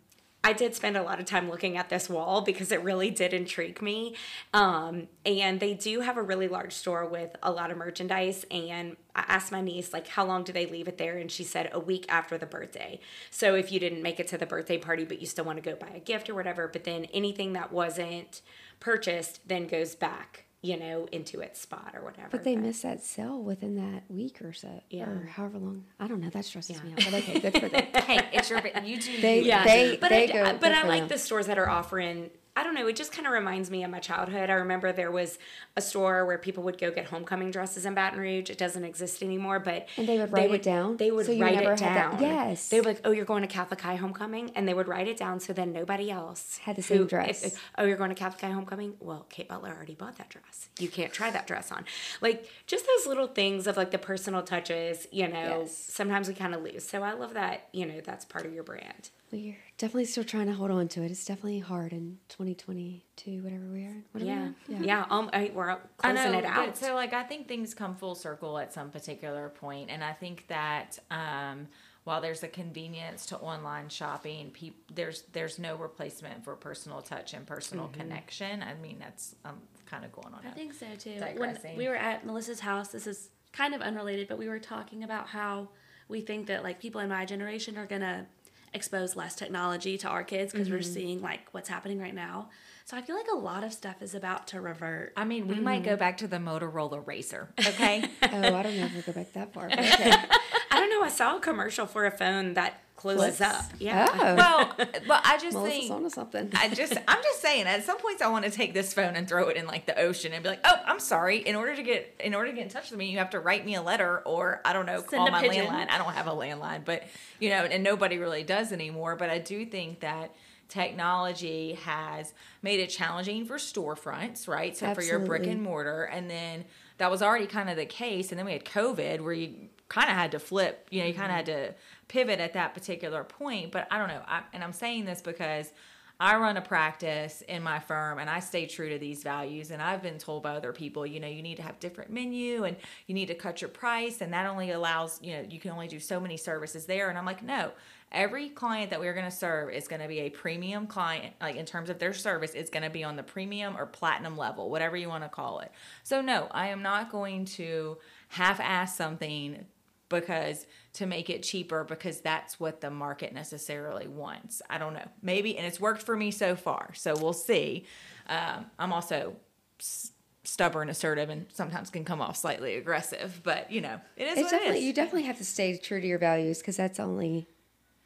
B: I did spend a lot of time looking at this wall because it really did intrigue me. Um, and they do have a really large store with a lot of merchandise. And I asked my niece, like, how long do they leave it there? And she said a week after the birthday. So if you didn't make it to the birthday party, but you still want to go buy a gift or whatever, but then anything that wasn't purchased then goes back, you know, into its spot or whatever.
D: But they miss that sale within that week or so,
B: Yeah.
D: or however long. I don't know. That stresses
B: Yeah.
D: me out. But okay, good for them. <laughs>
A: hey, it's your you do
D: They-.
B: Yeah,
D: They-
B: but
D: they
B: I,
D: go-
B: but I like
D: them.
B: the stores that are offering. I don't know. It just kind of reminds me of my childhood. I remember there was a store where people would go get homecoming dresses in Baton Rouge. It doesn't exist anymore, but
D: And they would write it down?
B: They would
D: So you
B: write
D: never
B: it
D: had that-
B: down.
D: Yes.
B: they were like, "Oh, you're going to Catholic High homecoming," and they would write it down so then nobody else
D: Had the same
B: who-
D: dress.
B: if- oh, you're going to Catholic High homecoming? Well, Kate Butler already bought that dress. You can't try that dress on. Like just those little things of like the personal touches. You know,
D: Yes.
B: sometimes we kind of lose. So I love that. You know, that's part of your brand.
D: We're definitely still trying to hold on to it. It's definitely hard in 2022, whatever we are. in. What are we
B: Yeah, yeah. Um, I, we're
A: I
B: closing
A: know,
B: it out.
A: but so like I think things come full circle at some particular point, and I think that um, while there's a convenience to online shopping, peop- there's there's no replacement for personal touch and personal
B: Mm-hmm.
A: connection. I mean, that's I'm kind of going on.
C: I
A: a-
C: think so too.
A: Digressing.
C: When we were at Melissa's house, this is kind of unrelated, but we were talking about how we think that like people in my generation are gonna expose less technology to our kids because we're mm-hmm. seeing like what's happening right now. So I feel like a lot of stuff is about to revert.
A: I mean, we might go mm-hmm. back to the Motorola Razr, okay? <laughs>
D: Oh, I don't know if we'll go back that far. But <laughs> okay. <laughs>
B: I don't know. I saw a commercial for a phone that closes
D: Flips?
B: up. Yeah.
D: Oh,
A: well, but I just
D: Melissa's
A: think
D: onto something.
A: I just I'm just saying at some points I want to take this phone and throw it in like the ocean and be like, "Oh, I'm sorry. In order to get in order to get in touch with me, you have to write me a letter or I don't know,
C: Send
A: call my
C: pigeon.
A: landline. I don't have a landline, but you know, and nobody really does anymore, but I do think that technology has made it challenging for storefronts, right? So for your brick and mortar and then that was already kind of the case and then we had COVID where you kind of had to flip, you know, you kind of had to pivot at that particular point, but I don't know. I, and I'm saying this because I run a practice in my firm and I stay true to these values. And I've been told by other people, you know, you need to have different menu and you need to cut your price. And that only allows, you know, you can only do so many services there. And I'm like, no, every client that we're going to serve is going to be a premium client, like in terms of their service, it's going to be on the premium or platinum level, whatever you want to call it. So, no, I am not going to half ass something because to make it cheaper because that's what the market necessarily wants. I don't know. Maybe, and it's worked for me so far. So we'll see. Um, I'm also s- stubborn, assertive, and sometimes can come off slightly aggressive, but you know, it is
D: It's
A: what it is.
D: you definitely have to stay true to your values because that's only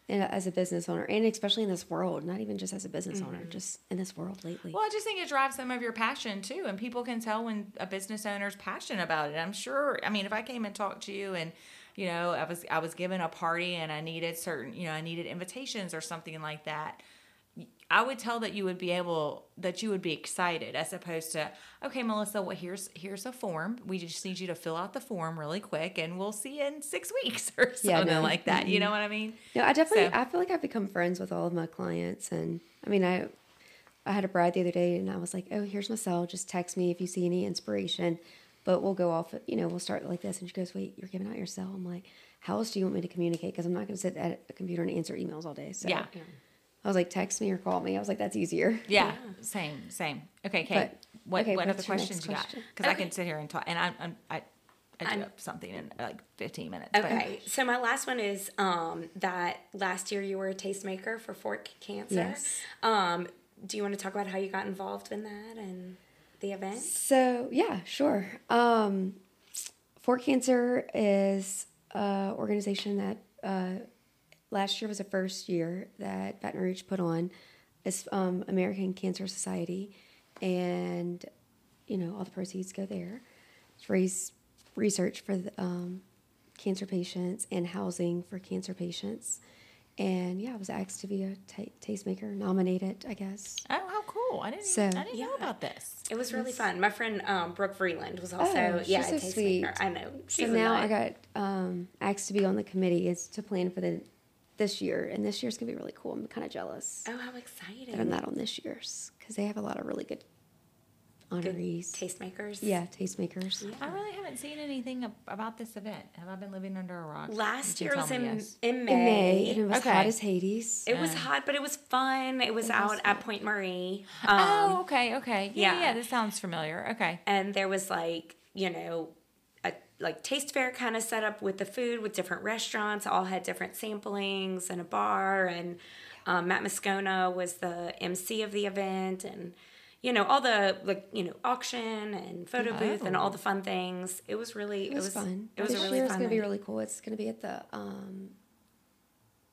D: as a business owner and especially in this world not even just as a business owner just in this world lately
A: Well, I just think it drives some of your passion too, and people can tell when a business owner's passionate about it. I'm sure. I mean, if I came and talked to you, and you know, I was I was given a party and I needed certain, you know, I needed invitations or something like that. I would tell that you would be able that you would be excited as opposed to okay Melissa well here's here's a form. We just need you to fill out the form really quick and we'll see you in six weeks <laughs> or something
D: Yeah, no.
A: like that. You know mm-hmm. what I mean?
D: No i definitely
A: So-
D: i feel like i've become friends with all of my clients and i mean i i had a bride the other day and i was like oh here's my cell. Just text me if you see any inspiration but we'll go off you know we'll start like this. And she goes wait you're giving out your cell? I'm like how else do you want me to communicate? Because i'm not going to sit at a computer and answer emails all day so
A: Yeah.
D: i was like text me or call me. I was like that's easier.
A: Yeah, same same. Okay Kate
D: But-
A: what
D: okay,
A: what other
D: what's your next
A: questions you got?
D: question?
A: because I can sit here and talk and I'm, I'm I I do
B: I'm-
A: have something in like 15 minutes but-
B: Okay, so my last one is um, that last year you were a tastemaker for Fork Cancer.
D: Yes.
B: Um, do you want to talk about how you got involved in that and the event?
D: So yeah, sure. Um, For Cancer is an organization that uh, last year was the first year that Baton Rouge put on. It's um, American Cancer Society, and you know all the proceeds go there to raise research for the, um, cancer patients and housing for cancer patients. And yeah, I was asked to be a tastemaker, nominated, I guess.
A: Oh, how cool! I didn't.
D: So-
A: I didn't know about this.
B: It was really fun. My friend um, Brooke Freeland was also
D: Oh,
B: yeah
D: she's
B: a
D: so
B: tastemaker.
D: sweet.
B: I know. She's
D: so now. I got um, asked to be on the committee is to plan for the this year, and this year's gonna be really cool. I'm kind of jealous
B: Oh, how exciting!
D: that I'm not on this year's because they have a lot of really good
B: Good
D: honorees.
B: tastemakers.
D: yeah, tastemakers.
A: I really haven't seen anything ab- about this event. Have I been living under a rock?
B: Last year
A: can
B: was in
A: yes.
B: in
D: In
B: May.
D: May, and it was
A: Okay.
D: hot as Hades.
B: It was
A: Uh.
B: hot, but it was fun. It was
D: It
B: out
D: was
B: at
D: fun.
B: Pointe Marie.
A: oh,
B: Um,
A: okay, okay. Yeah,
B: yeah.
A: yeah, This sounds familiar. Okay.
B: and there was like you know a like taste fair kind of set up with the food with different restaurants all had different samplings and a bar and um, matt moscona was the mc of the event and you know all the like you know auction and photo booth and all
A: Oh.
B: the fun things it was really
D: It was, fun.
B: it was
D: this
B: a really
D: year it's gonna be really cool. It's gonna be at the um,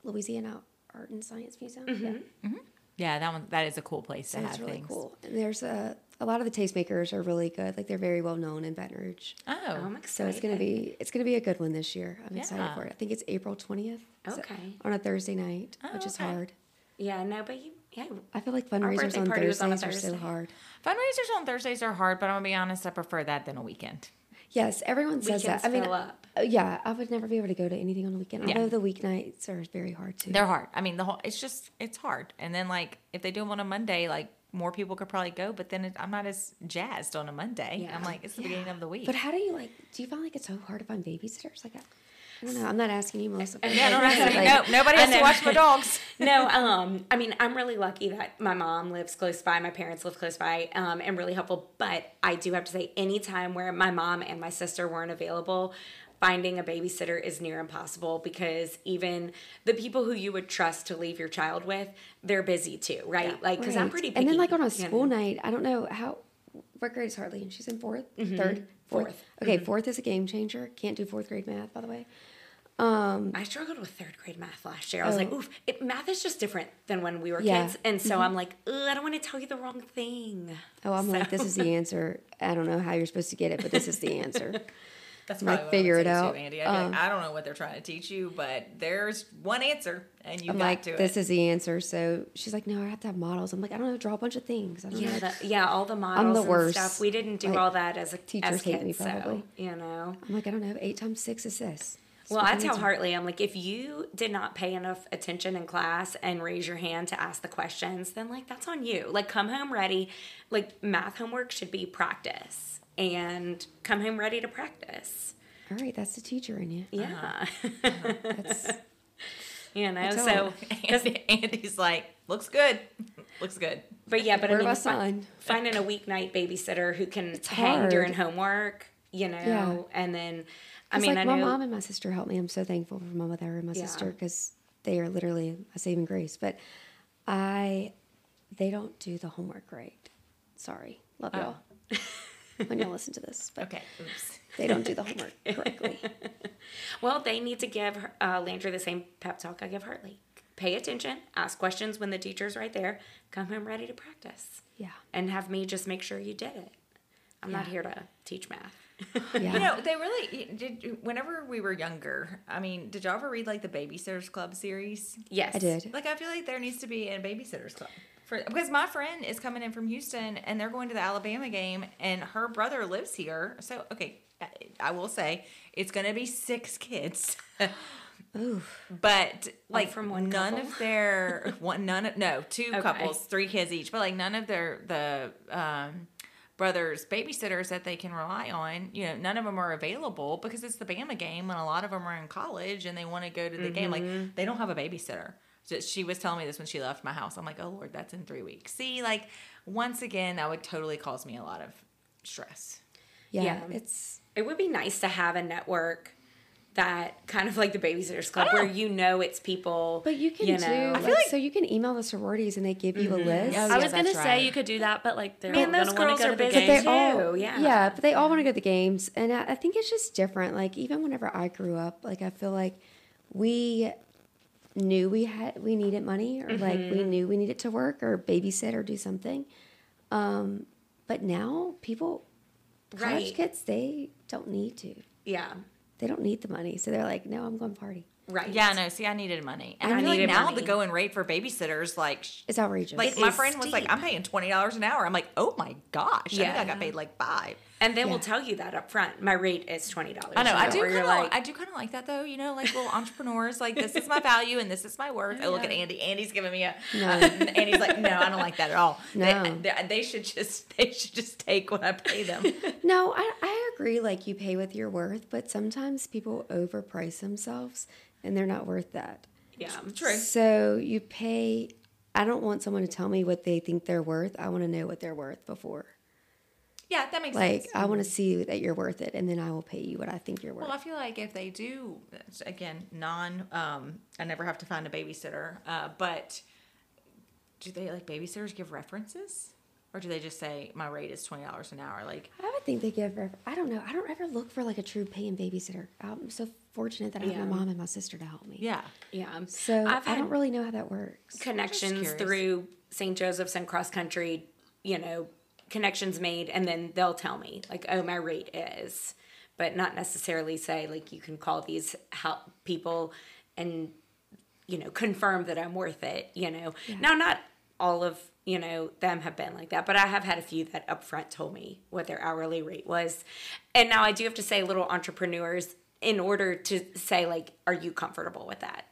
D: Louisiana Art and Science Museum.
B: Mm-hmm.
D: Yeah.
A: Yeah, that one. That is a cool place to
D: So
A: have
D: it's really
A: things.
D: cool. And there's a a lot of the tastemakers are really good. Like they're very well known in Baton Rouge.
A: Oh,
B: I'm excited.
D: So it's gonna be it's gonna be a good one this year. I'm excited for it. I think it's April twentieth.
B: Okay.
D: On a Thursday night,
A: Oh,
D: which is
A: okay.
D: hard.
B: yeah no but you yeah
D: I feel like fundraisers on Thursdays
B: on a
D: are so hard.
A: fundraisers on Thursdays are hard, but I'm gonna be honest. I prefer that than a weekend.
D: Yes, everyone says
B: Weekends
D: that. I mean,
B: up.
D: uh, yeah, I would never be able to go to anything on the weekend.
A: Yeah.
D: Although the weeknights are very hard too.
A: They're hard. I mean, the whole. It's just it's hard. And then like if they do them on a Monday, like more people could probably go. But then it, I'm not as jazzed on a Monday.
B: Yeah.
A: I'm like it's the beginning of the week.
D: But how do you like? Do you find like it's so hard to find babysitters? Like, I, I don't know. I'm not asking you, Melissa. but-
A: yeah, don't <laughs> ask me.
D: Like,
A: No, nobody has to watch my dogs. <laughs>
B: no, um, I mean, I'm really lucky that my mom lives close by, my parents live close by, um, and really helpful. But I do have to say, any time where my mom and my sister weren't available, finding a babysitter is near impossible because even the people who you would trust to leave your child with, they're busy too, right? Like, because I'm pretty. Picky,
D: And then like on a
B: you
D: school
B: know.
D: night, I don't know how. What grade is Hartley? And she's in 4th third, fourth.
B: Mm-hmm. Fourth. Mm-hmm.
D: Okay, fourth is a game changer. Can't do fourth grade math, by the way. Um,
B: I struggled with third grade math last year. I was
D: Oh.
B: like, oof, it, math is just different than when we were
D: Yeah. Mm-hmm.
B: kids. And so I'm like, Ugh, I don't want to tell you the wrong thing.
D: oh, I'm like, this is the <laughs> answer. I don't know how you're supposed to get it, but this is the answer. <laughs>
A: That's
D: Like,
A: probably what
D: figure
A: I would
D: it out.
A: Too, Andi. Be
D: Um,
A: like, I don't know what they're trying to teach you, but there's one answer, and you
D: I'm
A: got
D: like,
A: to
D: this is the answer. So she's like, no, I have to have models. I'm like, I don't know, draw a bunch of things. I don't
B: Yeah,
D: know.
B: the, yeah, all the models
D: the
B: and
D: worst.
B: stuff. We didn't do
D: Like,
B: all that as a
D: teachers
B: as
D: hate
B: kids,
D: me
B: so,
D: probably.
B: you know.
D: I'm like, I don't know. Eight times six is this.
B: Well, I tell? Hartley, I'm like, if you did not pay enough attention in class and raise your hand to ask the questions, then like that's on you. Like, come home ready. Like, math homework should be practice, and come home ready to practice.
D: All right, that's the teacher in you.
B: Yeah, uh-huh. <laughs>
D: That's
B: you know. So. <laughs>
A: Andi, Andi's like, looks good, <laughs> looks good.
B: but yeah, but
D: Where
B: I mean,
D: I
B: fi- finding a weeknight babysitter who can hang
D: hard.
B: during homework, you know,
D: Yeah.
B: and then. I mean,
D: like
B: I
D: my
B: know.
D: mom and my sister helped me. I'm so thankful for my mother and my
B: Yeah.
D: sister because they are literally a saving grace. But I, they don't do the homework right. Sorry, love
A: Oh.
D: y'all. when y'all listen to this, <laughs> but
A: Okay, oops.
D: they don't do the homework <laughs> correctly.
B: Well, they need to give uh, Landry the same pep talk I give Hartley. Pay attention, ask questions when the teacher's right there, come home ready to practice,
D: Yeah,
B: and have me just make sure you did it. I'm not here to teach math. <laughs>
D: yeah.
A: You know, they really did. Whenever we were younger, I mean, did y'all ever read like the Babysitters Club series?
B: yes,
D: I did.
A: Like, I feel like there needs to be a Babysitters Club. For, because my friend is coming in from Houston and they're going to the Alabama game, and her brother lives here. So, okay, I, I will say it's going to be six kids. <laughs>
D: Oof.
A: but like
B: from one
A: none
B: couple?
A: of their one none of no two <laughs>
B: Okay.
A: couples three kids each but like none of their the um brothers babysitters that they can rely on you know none of them are available because it's the bama game and a lot of them are in college and they want to go to the game.
B: Mm-hmm.
A: like they don't have a babysitter. So she was telling me this when she left my house. I'm like oh lord that's in three weeks. See like once again that would totally cause me a lot of stress.
D: Yeah,
B: Yeah.
D: It's
B: It would be nice to have a network that kind of like the Babysitters Club, where you know it's people.
D: but you can
B: you
D: do
B: know.
D: like, so you can email the sororities and they give you a list.
A: Oh,
C: I
A: yeah,
C: was gonna say
A: right.
C: you could do that, but like they're
B: Man,
C: all
B: those
C: gonna
B: girls
C: go
B: are
C: to the
B: busy
C: games.
B: too.
D: all,
B: yeah.
D: yeah, but they all want to go to the games, and I, I think it's just different. Like even whenever I grew up, like I feel like we knew we had we needed money, or like
B: Mm-hmm.
D: we knew we needed to work or babysit or do something. Um, but now people, college
B: Right.
D: kids, they don't need to.
B: yeah.
D: They don't need the money, so they're like, no, I'm going party.
B: Right.
A: Yeah, no. See, I needed money, and
B: I
A: I, feel like
B: needed
A: now
B: money.
A: the going rate for babysitters, like,
D: It's outrageous.
A: like
B: It
A: my
B: is
A: friend was like, "I'm paying twenty dollars an hour." I'm like, "Oh my gosh!" I think I got paid like five.
B: And they
D: Yeah.
B: will tell you that up front. My rate is twenty dollars.
A: I know. I do kind of.
B: like,
A: I do kind of like that though. You know, like little entrepreneurs. Like this is my <laughs> value and this is my worth. I look at
C: Yeah.
A: Andi. Andi's giving me a.
D: No.
A: Um, Andi's like, no, I don't like that at all. <laughs>
D: No.
A: They, they, they should just. <laughs> They should just take what I pay them.
D: no, I, I agree. Like you pay with your worth, but sometimes people overprice themselves and they're not worth that.
B: yeah.
A: True.
D: So you pay. I don't want someone to tell me what they think they're worth. I want to know what they're worth before.
A: Yeah, that makes sense.
D: Like
A: sense.
D: I want to see that you're worth it, and then I will pay you what I think you're worth.
A: Well, I feel like if they do, again, non, um, I never have to find a babysitter, uh, but do they like babysitters give references? Or do they just say my rate is twenty dollars an hour? Like,
D: I would think they give. ref- I don't know. I don't ever look for like a true paying babysitter. I'm so fortunate that I have
B: Yeah.
D: my mom and my sister to help me.
A: yeah,
B: Yeah.
D: So
B: I've
D: I don't really know how that works.
B: connections through St. Joseph's and cross country, you know, connections made, and then they'll tell me like, oh, my rate is, but not necessarily say like you can call these help people and you know confirm that I'm worth it. You know, now not all of you know them have been like that, but I have had a few that upfront told me what their hourly rate was, and now I do have to say, little entrepreneurs, in order to say like, are you comfortable with that?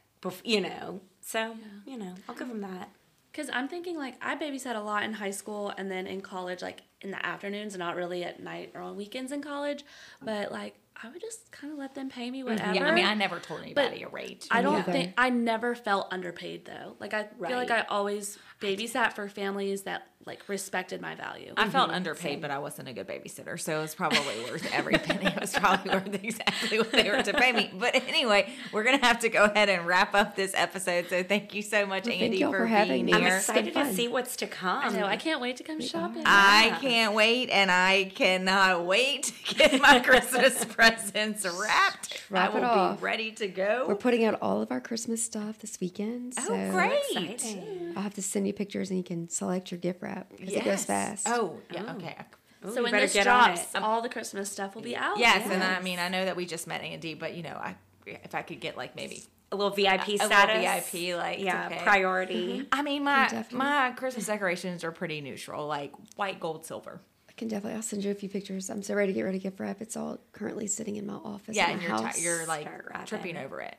B: You know, so you know, I'll give them that.
C: Because I'm thinking like I babysat a lot in high school and then in college, like in the afternoons, not really at night or on weekends in college. But like I would just kind of let them pay me whatever.
A: yeah. I mean, I never told anybody a rate.
C: I don't
D: neither.
C: think I never felt underpaid though. Like I feel like I always babysat for families that like respected my value.
A: I felt mm-hmm. underpaid, but I wasn't a good babysitter, so it was probably worth every penny. It was probably worth exactly what they were to pay me. But anyway, we're gonna have to go ahead and wrap up this episode. So thank you so much,
D: Well, Andi,
A: for,
D: for having
A: being
D: me.
A: here.
B: I'm
D: It's
B: excited to see what's to come.
C: I know. I can't wait to come shopping.
A: I can't wait, and I cannot wait to get my <laughs> Christmas presents wrapped.
D: Wrap
A: I
D: it off.
A: be ready to go.
D: We're putting out all of our Christmas stuff this weekend.
A: oh,
D: so
A: great!
B: Exciting.
D: I'll have to send you pictures and you can select your gift wrap because it goes fast.
A: Oh, yeah. Oh. Okay.
B: Ooh,
C: So when
B: better
C: this
B: get
C: drops, all the Christmas stuff will be out.
A: Yes, and I mean, I know that we just met Andi, but you know, I if I could get like maybe
B: a little VIP
A: a little. VIP, like
B: yeah,
A: okay.
B: priority. Mm-hmm.
A: I mean, my
D: Definitely.
A: my Christmas decorations are pretty neutral, like white, gold, silver.
D: I can definitely. I'll send you a few pictures. I'm so ready to get ready to gift wrap. It's all currently sitting in my office.
A: Yeah,
D: at
A: and you're
D: house.
A: ti you're like tripping over it.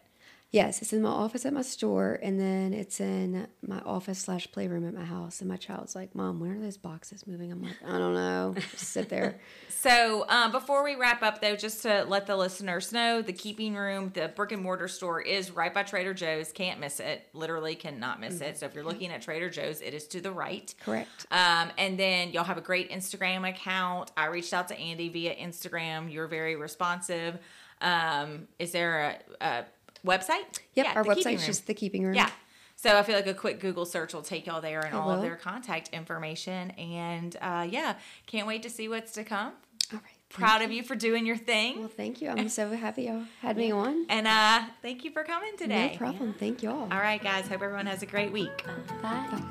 D: Yes, it's in my office at my store, and then it's in my office slash playroom at my house. And my child's like, "Mom, when are those boxes moving?" I'm like, "I don't know. Just sit there." <laughs>
A: So um, before we wrap up, though, just to let the listeners know, the Keeping Room, the brick and mortar store, is right by Trader Joe's. Can't miss it. Literally cannot miss it. So if you're looking at Trader Joe's, it is to the right.
D: Correct.
A: Um, and then y'all have a great Instagram account. I reached out to Andi via Instagram. You're very responsive. Um, is there a, a website?
D: Yep,
A: Yeah,
D: our website's
A: Room.
D: just the keeping room.
A: Yeah. So I feel like a quick Google search will take y'all there and all of their contact information. And uh, yeah, can't wait to see what's to come.
D: All right.
A: Proud of you for doing your thing.
D: Well, thank you. I'm <laughs> so happy y'all had me on.
A: And uh, thank you for coming today.
D: No problem. Thank y'all.
A: All right, guys. Hope everyone has a great week.
C: Bye.
D: Bye.